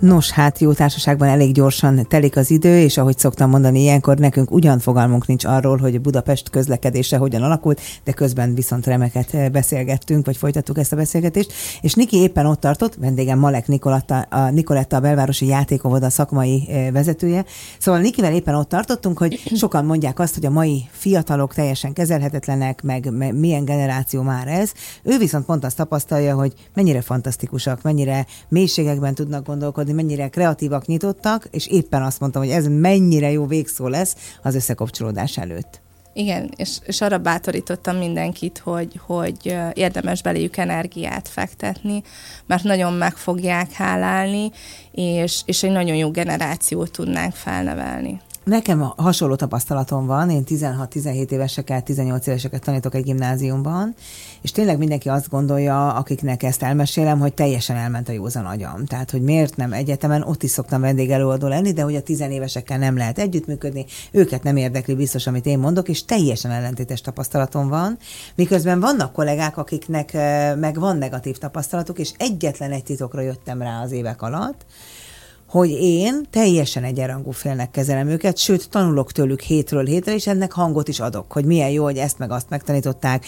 Nos, hát jó társaságban elég gyorsan telik az idő, és ahogy szoktam mondani, ilyenkor nekünk ugyan fogalmunk nincs arról, hogy Budapest közlekedése hogyan alakult, de közben viszont remeket eh, beszélgettünk, vagy folytattuk ezt a beszélgetést. És Niki éppen ott tartott, vendégem Malek Nikoletta, a Nikoletta, a belvárosi játékovoda szakmai eh, vezetője. Szóval Nikivel éppen ott tartottunk, hogy sokan mondják azt, hogy a mai fiatalok teljesen kezelhetetlenek, meg, meg milyen generáció már ez. Ő viszont pont azt tapasztalja, hogy mennyire fantasztikusak, mennyire mélységekben tudnak gondolkodni, gondolkodni, mennyire kreatívak, nyitottak, és éppen azt mondtam, hogy ez mennyire jó végszó lesz az összekapcsolódás előtt. Igen, és, és arra bátorítottam mindenkit, hogy, hogy érdemes beléjük energiát fektetni, mert nagyon meg fogják hálálni, és, és egy nagyon jó generációt tudnánk felnevelni. Nekem hasonló tapasztalatom van, én 16-17 éveseket, 18 éveseket tanítok egy gimnáziumban, és tényleg mindenki azt gondolja, akiknek ezt elmesélem, hogy teljesen elment a józan agyam. Tehát, hogy miért nem egyetemen, ott is szoktam vendégelőadó lenni, de hogy a tizenévesekkel nem lehet együttműködni, őket nem érdekli biztos, amit én mondok, és teljesen ellentétes tapasztalatom van. Miközben vannak kollégák, akiknek meg van negatív tapasztalatuk, és egyetlen egy titokra jöttem rá az évek alatt, hogy én teljesen egyenrangú félnek kezelem őket, sőt, tanulok tőlük hétről hétre, és ennek hangot is adok, hogy milyen jó, hogy ezt meg azt megtanították,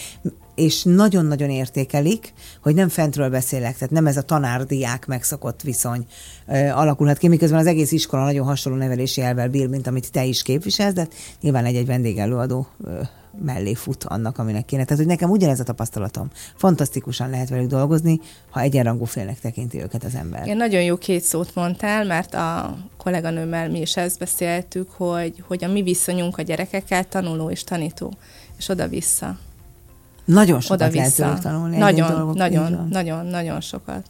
és nagyon-nagyon értékelik, hogy nem fentről beszélek, tehát nem ez a tanárdiák megszokott viszony ö, alakulhat ki, miközben az egész iskola nagyon hasonló nevelési elvel bír, mint amit te is képviselsz, de nyilván egy-egy vendégelőadó ö, mellé fut annak, aminek kéne. Tehát, hogy nekem ugyanez a tapasztalatom. Fantasztikusan lehet velük dolgozni, ha egyenrangú félnek tekinti őket az ember. Én nagyon jó két szót mondtál, mert a kolléganőmmel mi is ezt beszéltük, hogy, hogy a mi viszonyunk a gyerekekkel tanuló és tanító, és oda-vissza. Nagyon sokat oda-vissza. lehet tanulni. Nagyon, dolgok, nagyon, nagyon, nagyon sokat.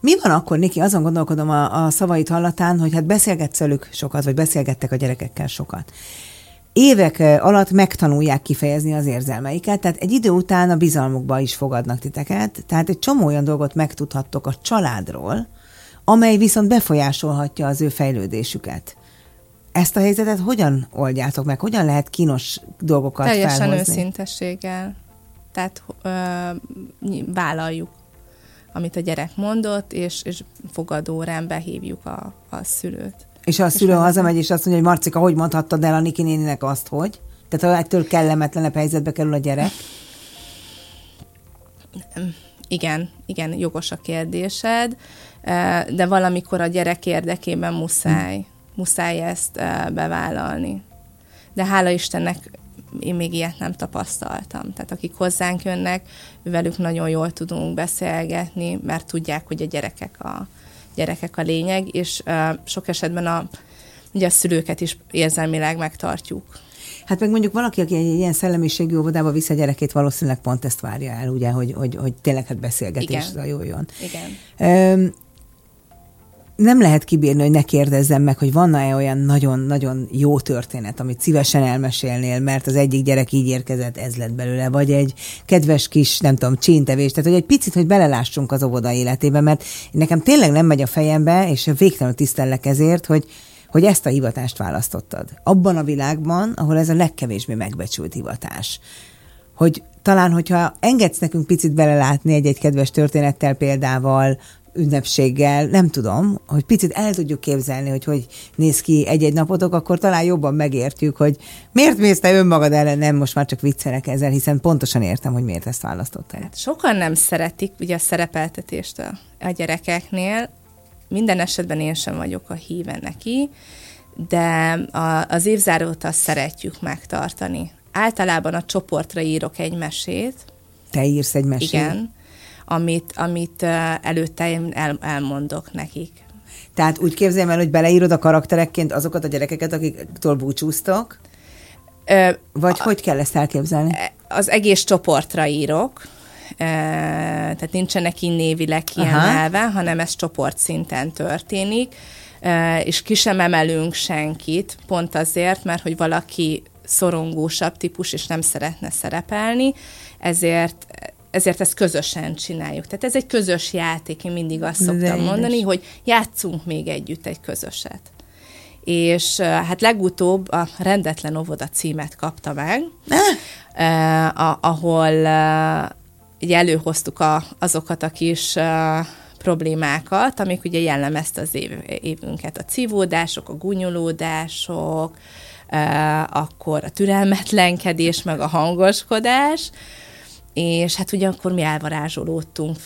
Mi van akkor, Niki, azon gondolkodom a, a szavait hallatán, hogy hát beszélgetsz velük sokat, vagy beszélgettek a gyerekekkel sokat évek alatt megtanulják kifejezni az érzelmeiket, tehát egy idő után a bizalmukba is fogadnak titeket, tehát egy csomó olyan dolgot megtudhattok a családról, amely viszont befolyásolhatja az ő fejlődésüket. Ezt a helyzetet hogyan oldjátok meg? Hogyan lehet kínos dolgokat Teljesen felhozni? Teljesen őszintességgel. Tehát ö, vállaljuk, amit a gyerek mondott, és, és fogadórán behívjuk a, a szülőt. És a szülő hazamegy, és azt mondja, hogy Marcika, hogy mondhattad el a Niki néninek azt, hogy? Tehát ettől kellemetlenebb helyzetbe kerül a gyerek? Igen, igen, jogos a kérdésed, de valamikor a gyerek érdekében muszáj, hm. muszáj ezt bevállalni. De hála Istennek én még ilyet nem tapasztaltam. Tehát akik hozzánk jönnek, velük nagyon jól tudunk beszélgetni, mert tudják, hogy a gyerekek a, gyerekek a lényeg, és sok esetben a, ugye a szülőket is érzelmileg megtartjuk. Hát meg mondjuk valaki, aki egy ilyen szellemiségű óvodába visz a gyerekét, valószínűleg pont ezt várja el, ugye, hogy, hogy, hogy tényleg hát beszélgetés zajoljon. Igen nem lehet kibírni, hogy ne kérdezzem meg, hogy van-e olyan nagyon-nagyon jó történet, amit szívesen elmesélnél, mert az egyik gyerek így érkezett, ez lett belőle, vagy egy kedves kis, nem tudom, csíntevés, tehát hogy egy picit, hogy belelássunk az óvoda életébe, mert nekem tényleg nem megy a fejembe, és végtelenül tisztellek ezért, hogy, hogy ezt a hivatást választottad. Abban a világban, ahol ez a legkevésbé megbecsült hivatás. Hogy talán, hogyha engedsz nekünk picit belelátni egy-egy kedves történettel, példával, ünnepséggel, nem tudom, hogy picit el tudjuk képzelni, hogy hogy néz ki egy-egy napotok, akkor talán jobban megértjük, hogy miért mész te önmagad ellen, nem, most már csak viccelek ezzel, hiszen pontosan értem, hogy miért ezt választottál. Hát sokan nem szeretik ugye a szerepeltetést a, a gyerekeknél, minden esetben én sem vagyok a híve neki, de a, az évzárót azt szeretjük megtartani. Általában a csoportra írok egy mesét. Te írsz egy mesét? Igen, amit, amit előtte én el, elmondok nekik. Tehát úgy képzeljem el, hogy beleírod a karakterekként azokat a gyerekeket, akiktől búcsúztok? Ö, Vagy a, hogy kell ezt elképzelni? E, az egész csoportra írok, tehát nincsenek így névileg kiemelve, Aha. hanem ez csoportszinten történik, és ki sem emelünk senkit, pont azért, mert hogy valaki szorongósabb típus, és nem szeretne szerepelni, ezért ezért ezt közösen csináljuk. Tehát ez egy közös játék, én mindig azt szoktam De mondani, édes. hogy játszunk még együtt egy közöset. És hát legutóbb a Rendetlen óvoda címet kapta meg, eh, ahol eh, ugye előhoztuk a, azokat a kis uh, problémákat, amik ugye jellemezte az év, évünket. A cívódások, a gúnyolódások, uh, akkor a türelmetlenkedés, meg a hangoskodás, és hát ugye akkor mi elvarázsolódtunk,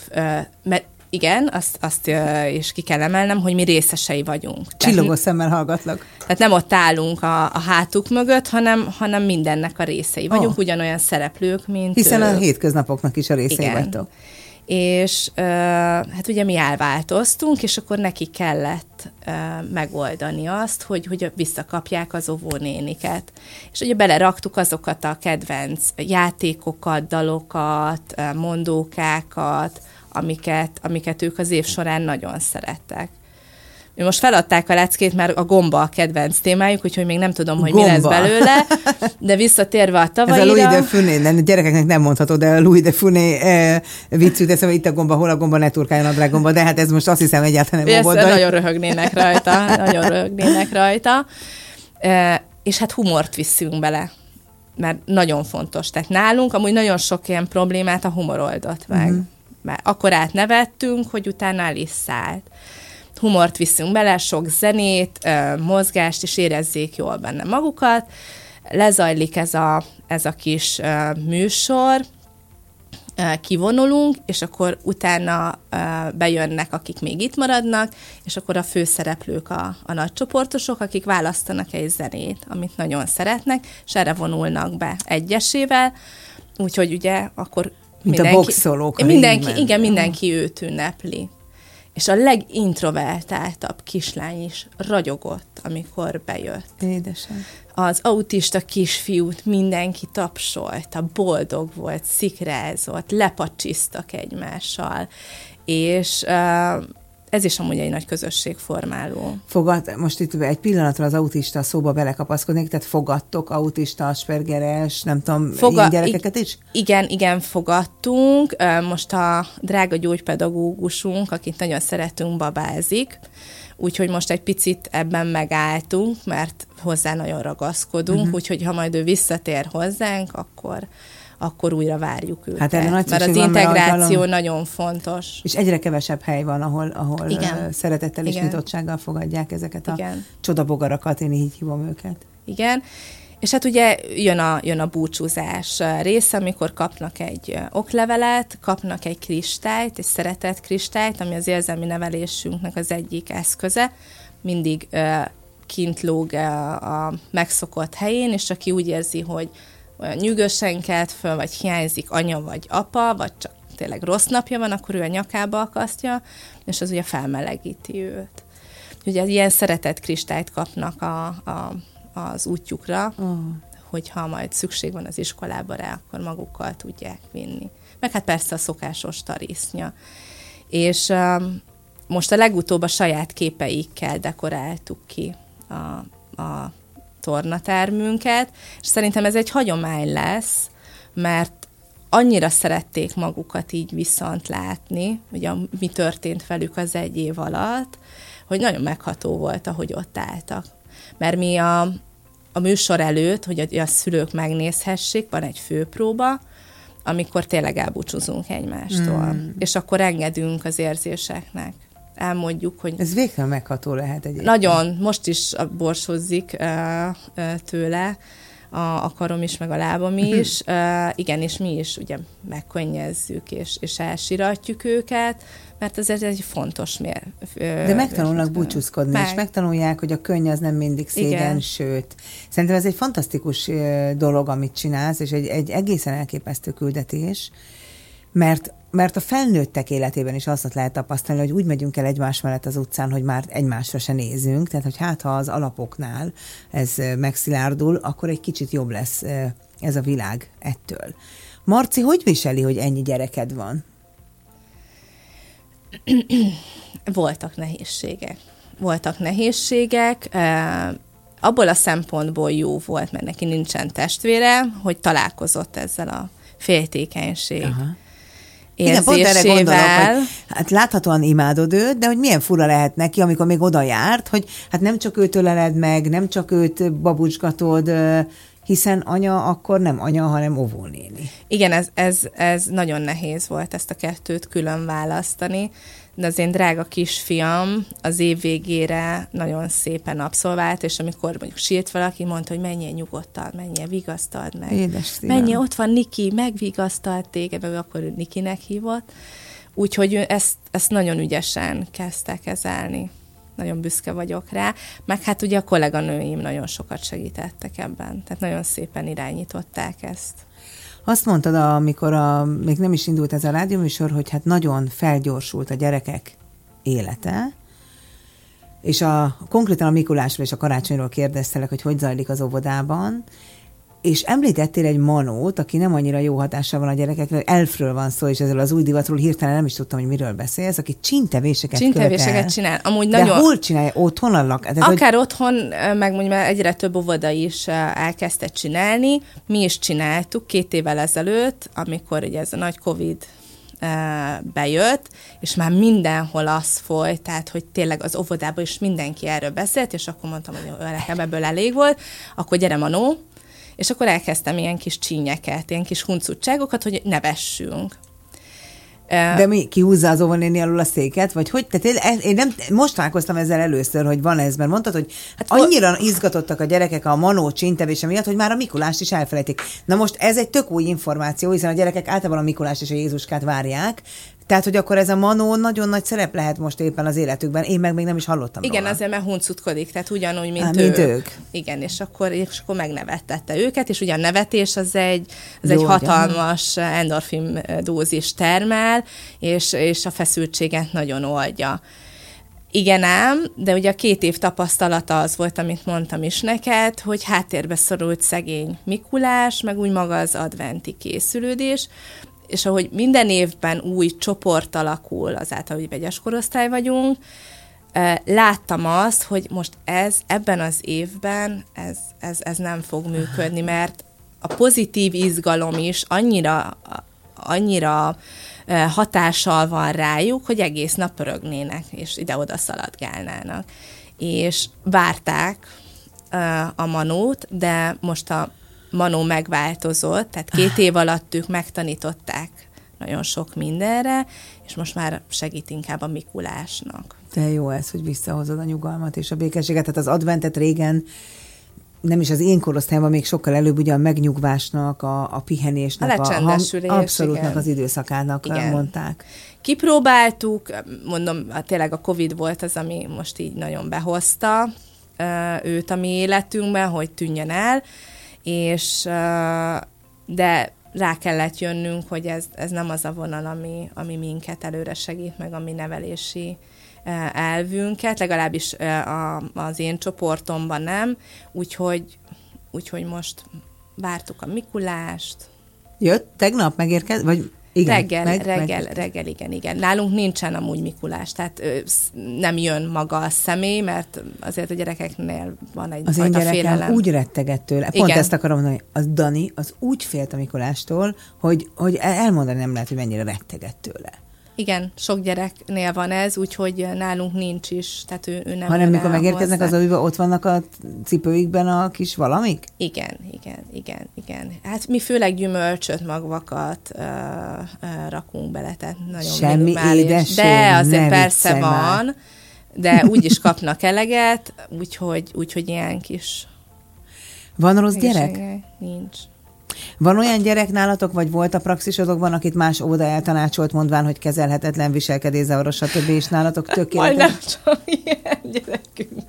mert igen, azt, azt is ki kell emelnem, hogy mi részesei vagyunk. Csillogó szemmel hallgatlak. Tehát nem ott állunk a, a hátuk mögött, hanem, hanem mindennek a részei vagyunk, oh. ugyanolyan szereplők, mint Hiszen a hétköznapoknak is a részei igen. vagytok. És hát ugye mi elváltoztunk, és akkor neki kellett megoldani azt, hogy, hogy visszakapják az óvónéniket. És ugye beleraktuk azokat a kedvenc játékokat, dalokat, mondókákat, amiket, amiket ők az év során nagyon szerettek. Most feladták a leckét, mert a gomba a kedvenc témájuk, úgyhogy még nem tudom, hogy gomba. mi lesz belőle, de visszatérve a tavalyra... Ez a Louis de Funé, nem, gyerekeknek nem mondható, de a Louis de Funé e, vicc jut eszembe, itt a gomba, hol a gomba, ne turkáljon a drágomba, de hát ez most azt hiszem egyáltalán nem volt. Nagyon röhögnének rajta, nagyon röhögnének rajta. E, és hát humort visszünk bele mert nagyon fontos. Tehát nálunk amúgy nagyon sok ilyen problémát a humor oldott meg. Uh-huh mert akkor átnevettünk, hogy utána el is szállt. Humort viszünk bele, sok zenét, mozgást, és érezzék jól benne magukat. Lezajlik ez a, ez a kis műsor, kivonulunk, és akkor utána bejönnek, akik még itt maradnak, és akkor a főszereplők a, a nagycsoportosok, akik választanak egy zenét, amit nagyon szeretnek, és erre vonulnak be egyesével, úgyhogy ugye akkor mint mindenki, a boxolók. Mindenki, igen, mindenki őt ünnepli. És a legintrovertáltabb kislány is ragyogott, amikor bejött. Édesen. Az autista kisfiút mindenki tapsolta, boldog volt, szikrázott, lepacsisztak egymással, és uh, ez is amúgy egy nagy közösségformáló. Fogad, most itt egy pillanatra az autista szóba belekapaszkodnék, tehát fogadtok autista, aspergeres, nem tudom, Foga- ilyen gyerekeket is? Igen, igen, fogadtunk. Most a drága gyógypedagógusunk, akit nagyon szeretünk, babázik, úgyhogy most egy picit ebben megálltunk, mert hozzá nagyon ragaszkodunk, uh-huh. úgyhogy ha majd ő visszatér hozzánk, akkor akkor újra várjuk őket. Hát erre nagy mert az van, integráció mert nagyon fontos. És egyre kevesebb hely van, ahol, ahol Igen. szeretettel és Igen. nyitottsággal fogadják ezeket Igen. a csodabogarakat, én így hívom őket. Igen. És hát ugye jön a, jön a búcsúzás része, amikor kapnak egy oklevelet, kapnak egy kristályt, egy szeretett kristályt, ami az érzelmi nevelésünknek az egyik eszköze. Mindig kint lóg a megszokott helyén, és aki úgy érzi, hogy olyan nyűgösen kelt föl, vagy hiányzik anya vagy apa, vagy csak tényleg rossz napja van, akkor ő a nyakába akasztja, és az ugye felmelegíti őt. Ugye ilyen szeretett kristályt kapnak a, a, az útjukra, uh. hogyha majd szükség van az iskolába rá, akkor magukkal tudják vinni. Meg hát persze a szokásos tarisznya. És um, most a legutóbb a saját képeikkel dekoráltuk ki a, a tornatermünket, és szerintem ez egy hagyomány lesz, mert annyira szerették magukat így viszont látni, hogy a, mi történt velük az egy év alatt, hogy nagyon megható volt, ahogy ott álltak. Mert mi a, a műsor előtt, hogy a, a szülők megnézhessék, van egy főpróba, amikor tényleg elbúcsúzunk egymástól, mm. és akkor engedünk az érzéseknek elmondjuk, hogy... Ez végtelen megható lehet egyébként. Nagyon, most is borsozzik uh, uh, tőle a, a karom is, meg a lábam is. uh, igen, és mi is ugye megkönnyezzük, és, és elsiratjuk őket, mert ez egy fontos mér. De megtanulnak búcsúzkodni, meg. és megtanulják, hogy a könny az nem mindig szégyen, Igen. sőt. Szerintem ez egy fantasztikus dolog, amit csinálsz, és egy, egy egészen elképesztő küldetés, mert mert a felnőttek életében is azt lehet tapasztalni, hogy úgy megyünk el egymás mellett az utcán, hogy már egymásra se nézünk, tehát hogy hát ha az alapoknál ez megszilárdul, akkor egy kicsit jobb lesz ez a világ ettől. Marci, hogy viseli, hogy ennyi gyereked van? Voltak nehézségek. Voltak nehézségek, abból a szempontból jó volt, mert neki nincsen testvére, hogy találkozott ezzel a féltékenység. Aha igen, pont erre gondolok, hogy hát láthatóan imádod őt, de hogy milyen fura lehet neki, amikor még oda járt, hogy hát nem csak őt öleled meg, nem csak őt babucsgatod, hiszen anya akkor nem anya, hanem óvónéni. Igen, ez, ez, ez nagyon nehéz volt ezt a kettőt külön választani, de az én drága kisfiam az év végére nagyon szépen abszolvált, és amikor mondjuk sírt valaki, mondta, hogy menjél nyugodtan, menjél, vigasztald meg. Édes menjél, ott van Niki, megvigasztalt téged, meg akkor Nikinek hívott. Úgyhogy ezt, ezt nagyon ügyesen kezdte kezelni. Nagyon büszke vagyok rá. Meg hát ugye a kolléganőim nagyon sokat segítettek ebben. Tehát nagyon szépen irányították ezt. Azt mondtad, amikor a, még nem is indult ez a rádióműsor, hogy hát nagyon felgyorsult a gyerekek élete, és a, konkrétan a Mikulásról és a karácsonyról kérdeztelek, hogy hogy zajlik az óvodában, és említettél egy manót, aki nem annyira jó hatással van a gyerekekre, elfről van szó, és ezzel az új divatról hirtelen nem is tudtam, hogy miről beszélsz, aki csintevéseket Csintevéseket csinál. Amúgy De nagyon... hol csinálja? Otthon a lak? Tehát, Akár hogy... otthon, meg mondjuk már egyre több óvoda is elkezdte csinálni. Mi is csináltuk két évvel ezelőtt, amikor ugye ez a nagy Covid bejött, és már mindenhol az folyt, tehát hogy tényleg az óvodában is mindenki erről beszélt, és akkor mondtam, hogy nekem ebből elég volt, akkor gyere Manó, és akkor elkezdtem ilyen kis csínyeket, ilyen kis huncutságokat, hogy nevessünk. De mi, kihúzza az óvonéni alul a széket, vagy hogy? Tehát én, én nem, most találkoztam ezzel először, hogy van ez, mert mondtad, hogy hát annyira izgatottak a gyerekek a manó csintevése miatt, hogy már a Mikulást is elfelejtik. Na most ez egy tök új információ, hiszen a gyerekek általában a Mikulást és a Jézuskát várják, tehát, hogy akkor ez a manó nagyon nagy szerep lehet most éppen az életükben. Én meg még nem is hallottam Igen, róla. azért, mert huncutkodik, tehát ugyanúgy, mint, Há, mint ők. Igen, és akkor, és akkor megnevettette őket, és ugye a nevetés az egy, az Jó, egy hatalmas ugye? endorfin dózis termel, és, és a feszültséget nagyon oldja. Igen ám, de ugye a két év tapasztalata az volt, amit mondtam is neked, hogy háttérbe szorult szegény Mikulás, meg úgy maga az adventi készülődés, és ahogy minden évben új csoport alakul, azáltal, hogy vegyes korosztály vagyunk, láttam azt, hogy most ez ebben az évben ez, ez, ez nem fog működni, mert a pozitív izgalom is annyira, annyira hatással van rájuk, hogy egész nap pörögnének, és ide-oda szaladgálnának. És várták a manót, de most a Manó megváltozott, tehát két év alatt ők megtanították nagyon sok mindenre, és most már segít inkább a Mikulásnak. De jó ez, hogy visszahozod a nyugalmat és a békességet. Tehát az adventet régen nem is az én korosztályban, még sokkal előbb ugye a megnyugvásnak, a, a pihenésnek, a, a hang, abszolútnak az időszakának igen. mondták. Kipróbáltuk, mondom, tényleg a Covid volt az, ami most így nagyon behozta őt a mi életünkben, hogy tűnjön el, és de rá kellett jönnünk, hogy ez, ez nem az a vonal, ami, ami minket előre segít, meg a mi nevelési elvünket, legalábbis a, az én csoportomban nem, úgyhogy, úgyhogy most vártuk a Mikulást. Jött? Tegnap megérkezett, vagy igen, reggel, meg, reggel, meg. reggel, igen, igen. Nálunk nincsen amúgy Mikulás, tehát ö, nem jön maga a személy, mert azért a gyerekeknél van egy Az én gyerekem félelem. úgy rettegett tőle. Pont igen. ezt akarom mondani, az Dani, az úgy félt a Mikulástól, hogy, hogy elmondani nem lehet, hogy mennyire rettegett tőle. Igen, sok gyereknél van ez, úgyhogy nálunk nincs is, tehát ő, ő nem Hanem mikor megérkeznek hozzá. az hogy ott vannak a cipőikben a kis valamik? Igen, igen, igen, igen. Hát mi főleg gyümölcsöt, magvakat uh, uh, rakunk bele, tehát nagyon Semmi minimális. édesség, De azért persze van, már. de úgy is kapnak eleget, úgyhogy, úgyhogy ilyen kis Van rossz gyerek? Nincs. Van olyan gyerek nálatok, vagy volt a praxisodokban, akit más óda eltanácsolt, mondván, hogy kezelhetetlen viselkedészavaros, stb. és nálatok tökéletes? Majdnem csak ilyen gyerekünk.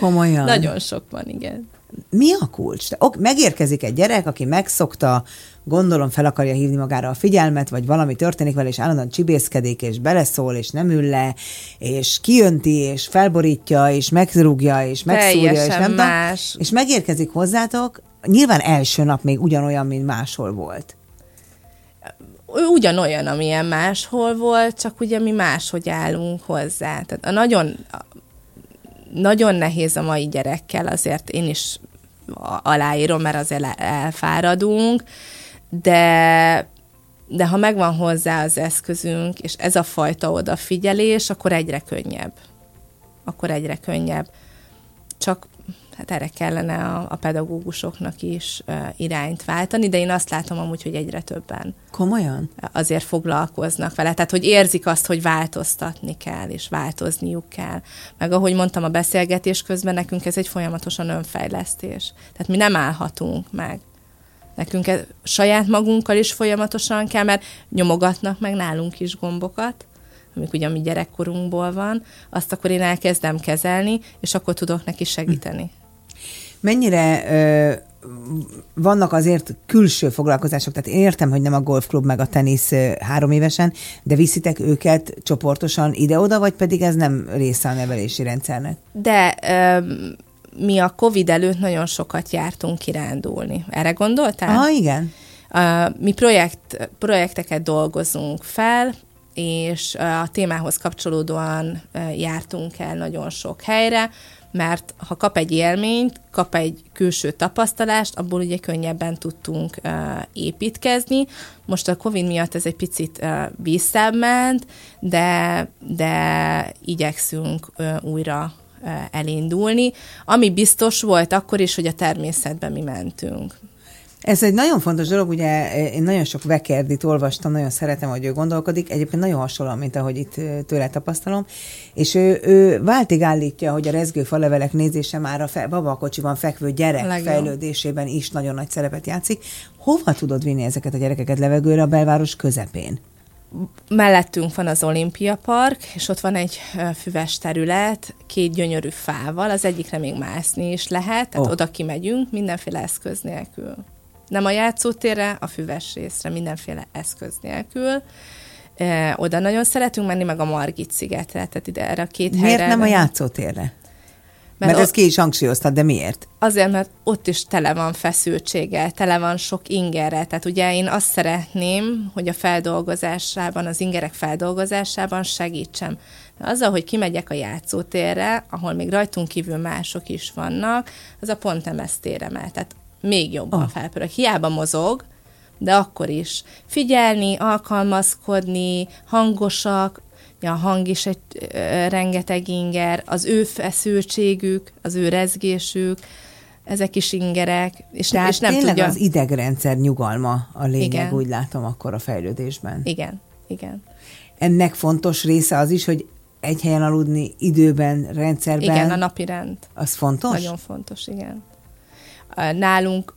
Komolyan. Nagyon sok van, igen. Mi a kulcs? Te- Ok, megérkezik egy gyerek, aki megszokta, gondolom fel akarja hívni magára a figyelmet, vagy valami történik vele, és állandóan csibészkedik, és beleszól, és nem ül le, és kijönti, és felborítja, és megrúgja, és megszúrja, és Teljesen nem tudom. más. És megérkezik hozzátok, nyilván első nap még ugyanolyan, mint máshol volt. Ugyanolyan, amilyen máshol volt, csak ugye mi máshogy állunk hozzá. Tehát a nagyon, nagyon nehéz a mai gyerekkel, azért én is aláírom, mert azért el- elfáradunk, de de ha megvan hozzá az eszközünk, és ez a fajta odafigyelés, akkor egyre könnyebb. Akkor egyre könnyebb. Csak hát erre kellene a, a pedagógusoknak is irányt váltani, de én azt látom amúgy, hogy egyre többen Komolyan? azért foglalkoznak vele. Tehát, hogy érzik azt, hogy változtatni kell, és változniuk kell. Meg ahogy mondtam a beszélgetés közben, nekünk ez egy folyamatosan önfejlesztés. Tehát mi nem állhatunk meg. Nekünk ez, saját magunkkal is folyamatosan kell, mert nyomogatnak meg nálunk is gombokat, amik ugye a mi gyerekkorunkból van, azt akkor én elkezdem kezelni, és akkor tudok neki segíteni. Mennyire ö, vannak azért külső foglalkozások, tehát én értem, hogy nem a golfklub meg a tenisz három évesen, de viszitek őket csoportosan ide-oda, vagy pedig ez nem része a nevelési rendszernek? De öm, mi a Covid előtt nagyon sokat jártunk kirándulni. Erre gondoltál? Ah, igen. Uh, mi projekt, projekteket dolgozunk fel, és a témához kapcsolódóan jártunk el nagyon sok helyre, mert ha kap egy élményt, kap egy külső tapasztalást, abból ugye könnyebben tudtunk építkezni. Most a Covid miatt ez egy picit uh, visszament, de, de igyekszünk újra elindulni. Ami biztos volt akkor is, hogy a természetben mi mentünk. Ez egy nagyon fontos dolog, ugye én nagyon sok Vekerdit olvastam, nagyon szeretem, hogy ő gondolkodik, egyébként nagyon hasonlóan, mint ahogy itt tőle tapasztalom, és ő, ő váltig állítja, hogy a rezgő falevelek nézése már a fe, babakocsiban fekvő gyerek Legjobb. fejlődésében is nagyon nagy szerepet játszik. Hova tudod vinni ezeket a gyerekeket levegőre a belváros közepén? mellettünk van az Olimpia Park, és ott van egy füves terület, két gyönyörű fával, az egyikre még mászni is lehet, tehát oh. oda kimegyünk mindenféle eszköz nélkül. Nem a játszótérre, a füves részre, mindenféle eszköz nélkül. E, oda nagyon szeretünk menni, meg a Margit szigetre, tehát ide erre a két Miért helyre. nem a játszótérre? Mert, Mert ezt ki is hangsúlyoztad, de miért? Azért, mert ott is tele van feszültséggel, tele van sok ingerrel. Tehát ugye én azt szeretném, hogy a feldolgozásában, az ingerek feldolgozásában segítsem. Azzal, hogy kimegyek a játszótérre, ahol még rajtunk kívül mások is vannak, az a pont nem ezt érem el. Tehát még jobban oh. felpörög. Hiába mozog, de akkor is figyelni, alkalmazkodni, hangosak, Ja, a hang is egy ö, rengeteg inger, az ő feszültségük, az ő rezgésük, ezek is ingerek, és, Tehát és nem tényleg tudja. az idegrendszer nyugalma a lényeg, Igen. úgy látom akkor a fejlődésben. Igen, igen. Ennek fontos része az is, hogy egy helyen aludni időben, rendszerben. Igen, a napi rend. Az fontos? Nagyon fontos, igen. Nálunk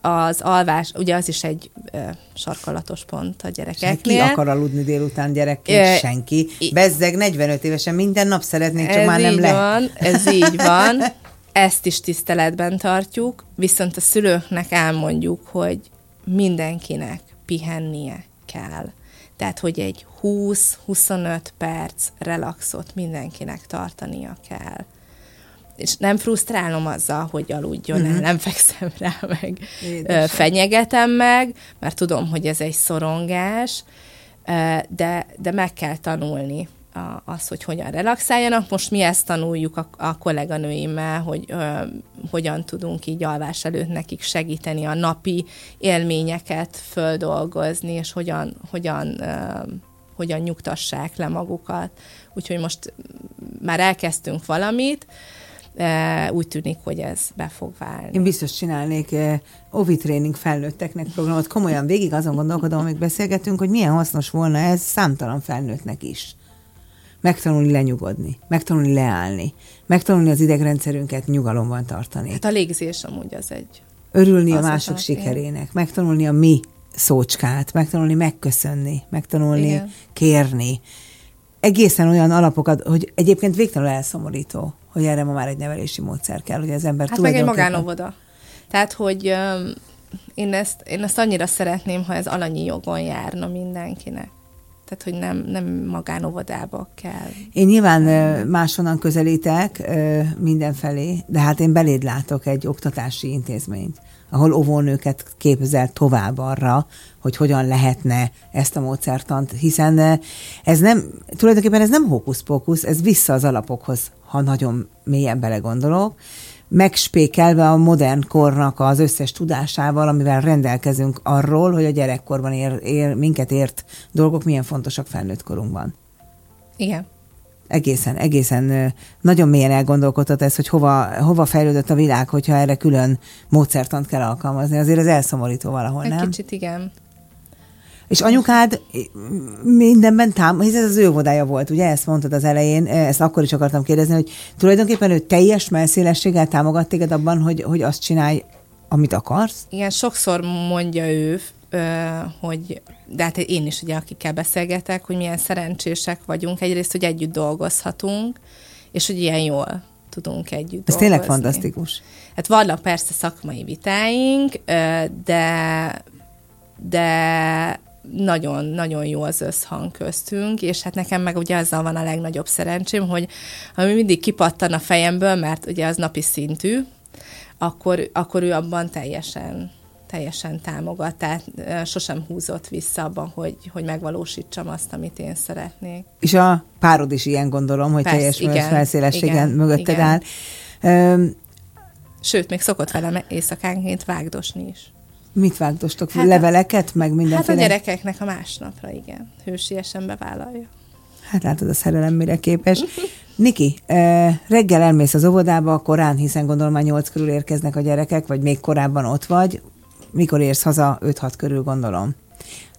az alvás, ugye az is egy ö, sarkalatos pont a gyerekeknél. akar aludni délután gyerekként? Ö, Senki. Bezzeg 45 évesen minden nap szeretnék, csak ez már nem lehet. van, ez így van. Ezt is tiszteletben tartjuk, viszont a szülőknek elmondjuk, hogy mindenkinek pihennie kell. Tehát, hogy egy 20-25 perc relaxot mindenkinek tartania kell. És nem frusztrálom azzal, hogy aludjon Mhm. el, nem fekszem rá meg, Édesem. fenyegetem meg, mert tudom, hogy ez egy szorongás, de, de meg kell tanulni a, az, hogy hogyan relaxáljanak. Most mi ezt tanuljuk a, a kolléganőimmel, hogy ö, hogyan tudunk így alvás előtt nekik segíteni a napi élményeket földolgozni, és hogyan, hogyan, ö, hogyan nyugtassák le magukat. Úgyhogy most már elkezdtünk valamit, úgy tűnik, hogy ez be fog válni. Én biztos csinálnék eh, ovi tréning felnőtteknek programot. Komolyan végig azon gondolkodom, amíg beszélgetünk, hogy milyen hasznos volna ez számtalan felnőttnek is. Megtanulni lenyugodni, megtanulni leállni, megtanulni az idegrendszerünket nyugalomban tartani. Hát a légzés amúgy az egy Örülni a Az mások az, sikerének, megtanulni a mi szócskát, megtanulni megköszönni, megtanulni Igen. kérni. Egészen olyan alapokat, hogy egyébként végtelenül elszomorító, hogy erre ma már egy nevelési módszer kell, hogy az ember Hát meg egy tulajdonképpen- magánovoda. Tehát, hogy öm, én ezt, én ezt annyira szeretném, ha ez alanyi jogon járna mindenkinek. Tehát, hogy nem, nem magánovodába kell. Én nyilván máshonnan közelítek mindenfelé, de hát én beléd látok egy oktatási intézményt, ahol óvónőket képezel tovább arra, hogy hogyan lehetne ezt a módszertant, hiszen ez nem, tulajdonképpen ez nem hókusz-pókusz, ez vissza az alapokhoz, ha nagyon mélyen belegondolok, megspékelve a modern kornak az összes tudásával, amivel rendelkezünk arról, hogy a gyerekkorban ér, ér, minket ért dolgok milyen fontosak felnőtt korunkban Igen. egészen, egészen nagyon mélyen elgondolkodtat ez, hogy hova, hova fejlődött a világ, hogyha erre külön módszertant kell alkalmazni. Azért ez elszomorító valahol, Egy nem? kicsit igen. És anyukád mindenben tám, hisz ez az ő óvodája volt, ugye? Ezt mondtad az elején, ezt akkor is akartam kérdezni, hogy tulajdonképpen ő teljes melszélességgel támogat téged abban, hogy, hogy azt csinálj, amit akarsz? Igen, sokszor mondja ő, hogy, de hát én is ugye, akikkel beszélgetek, hogy milyen szerencsések vagyunk. Egyrészt, hogy együtt dolgozhatunk, és hogy ilyen jól tudunk együtt Ez dolgozni. tényleg fantasztikus. Hát vannak persze szakmai vitáink, de, de nagyon, nagyon jó az összhang köztünk, és hát nekem meg ugye azzal van a legnagyobb szerencsém, hogy ami mindig kipattan a fejemből, mert ugye az napi szintű, akkor, akkor ő abban teljesen teljesen támogat, tehát sosem húzott vissza abban, hogy, hogy megvalósítsam azt, amit én szeretnék. És a párod is ilyen gondolom, hogy Persze, teljes igen, felszélességen igen, mögötted igen. áll. Sőt, még szokott velem éjszakánként vágdosni is. Mit vágdostok? Hát a- Leveleket, meg Hát a mindenféle? gyerekeknek a másnapra, igen. Hősiesen bevállalja. Hát látod, a szerelem mire képes. Niki, reggel elmész az óvodába, korán, hiszen gondolom már nyolc körül érkeznek a gyerekek, vagy még korábban ott vagy. Mikor érsz haza? 5-6 körül gondolom.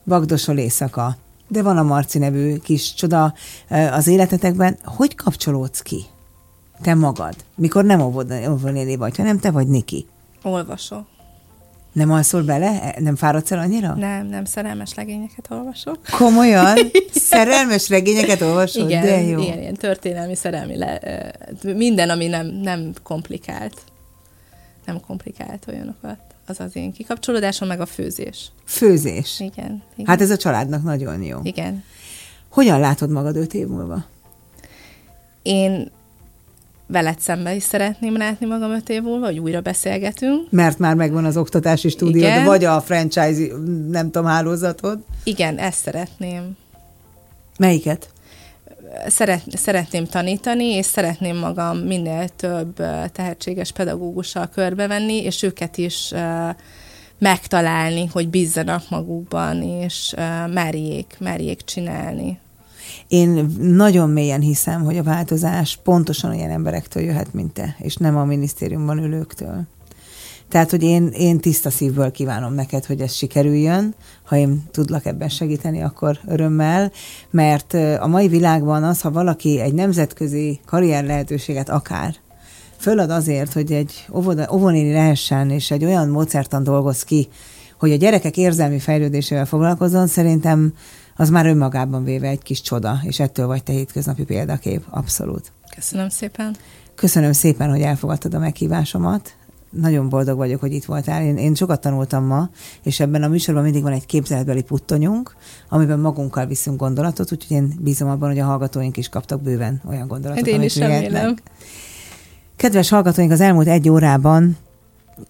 Vagdosol éjszaka. De van a Marci nevű kis csoda az életetekben. Hogy kapcsolódsz ki? Te magad. Mikor nem óvod- óvónéni vagy, hanem te vagy Niki. Olvasok. Nem alszol bele? Nem fáradsz el annyira? Nem, nem szerelmes legényeket olvasok. Komolyan? Szerelmes regényeket olvasod? igen, De jó. ilyen, ilyen történelmi, szerelmi, le, minden, ami nem, nem komplikált. Nem komplikált olyanokat. Az az én kikapcsolódásom, meg a főzés. Főzés. Igen. igen. Hát ez a családnak nagyon jó. Igen. Hogyan látod magad öt év múlva? Én veled szembe is szeretném látni magam öt év múlva, hogy újra beszélgetünk. Mert már megvan az oktatási stúdiód, Igen. vagy a franchise, nem tudom, hálózatod. Igen, ezt szeretném. Melyiket? Szeret, szeretném tanítani, és szeretném magam minél több tehetséges pedagógussal körbevenni, és őket is megtalálni, hogy bízzanak magukban, és merjék, merjék csinálni. Én nagyon mélyen hiszem, hogy a változás pontosan olyan emberektől jöhet, mint te, és nem a minisztériumban ülőktől. Tehát, hogy én, én tiszta szívből kívánom neked, hogy ez sikerüljön. Ha én tudlak ebben segíteni, akkor örömmel, mert a mai világban az, ha valaki egy nemzetközi karrier lehetőséget akár, fölad azért, hogy egy óvoda, óvonéni lehessen, és egy olyan módszertan dolgoz ki, hogy a gyerekek érzelmi fejlődésével foglalkozzon, szerintem az már önmagában véve egy kis csoda, és ettől vagy te hétköznapi példakép, abszolút. Köszönöm szépen. Köszönöm szépen, hogy elfogadtad a meghívásomat. Nagyon boldog vagyok, hogy itt voltál. Én, én sokat tanultam ma, és ebben a műsorban mindig van egy képzeletbeli puttonyunk, amiben magunkkal viszünk gondolatot, úgyhogy én bízom abban, hogy a hallgatóink is kaptak bőven olyan gondolatot, Hát én amit is remélem. Kedves hallgatóink, az elmúlt egy órában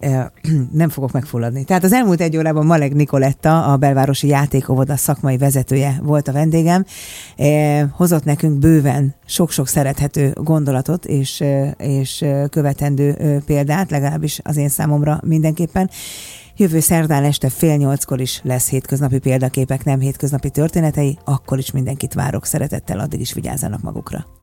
nem fogok megfulladni. Tehát az elmúlt egy órában Maleg Nikoletta, a belvárosi játékovoda szakmai vezetője volt a vendégem. Hozott nekünk bőven sok-sok szerethető gondolatot és, és követendő példát, legalábbis az én számomra mindenképpen. Jövő szerdán este fél nyolckor is lesz hétköznapi példaképek, nem hétköznapi történetei, akkor is mindenkit várok szeretettel, addig is vigyázzanak magukra.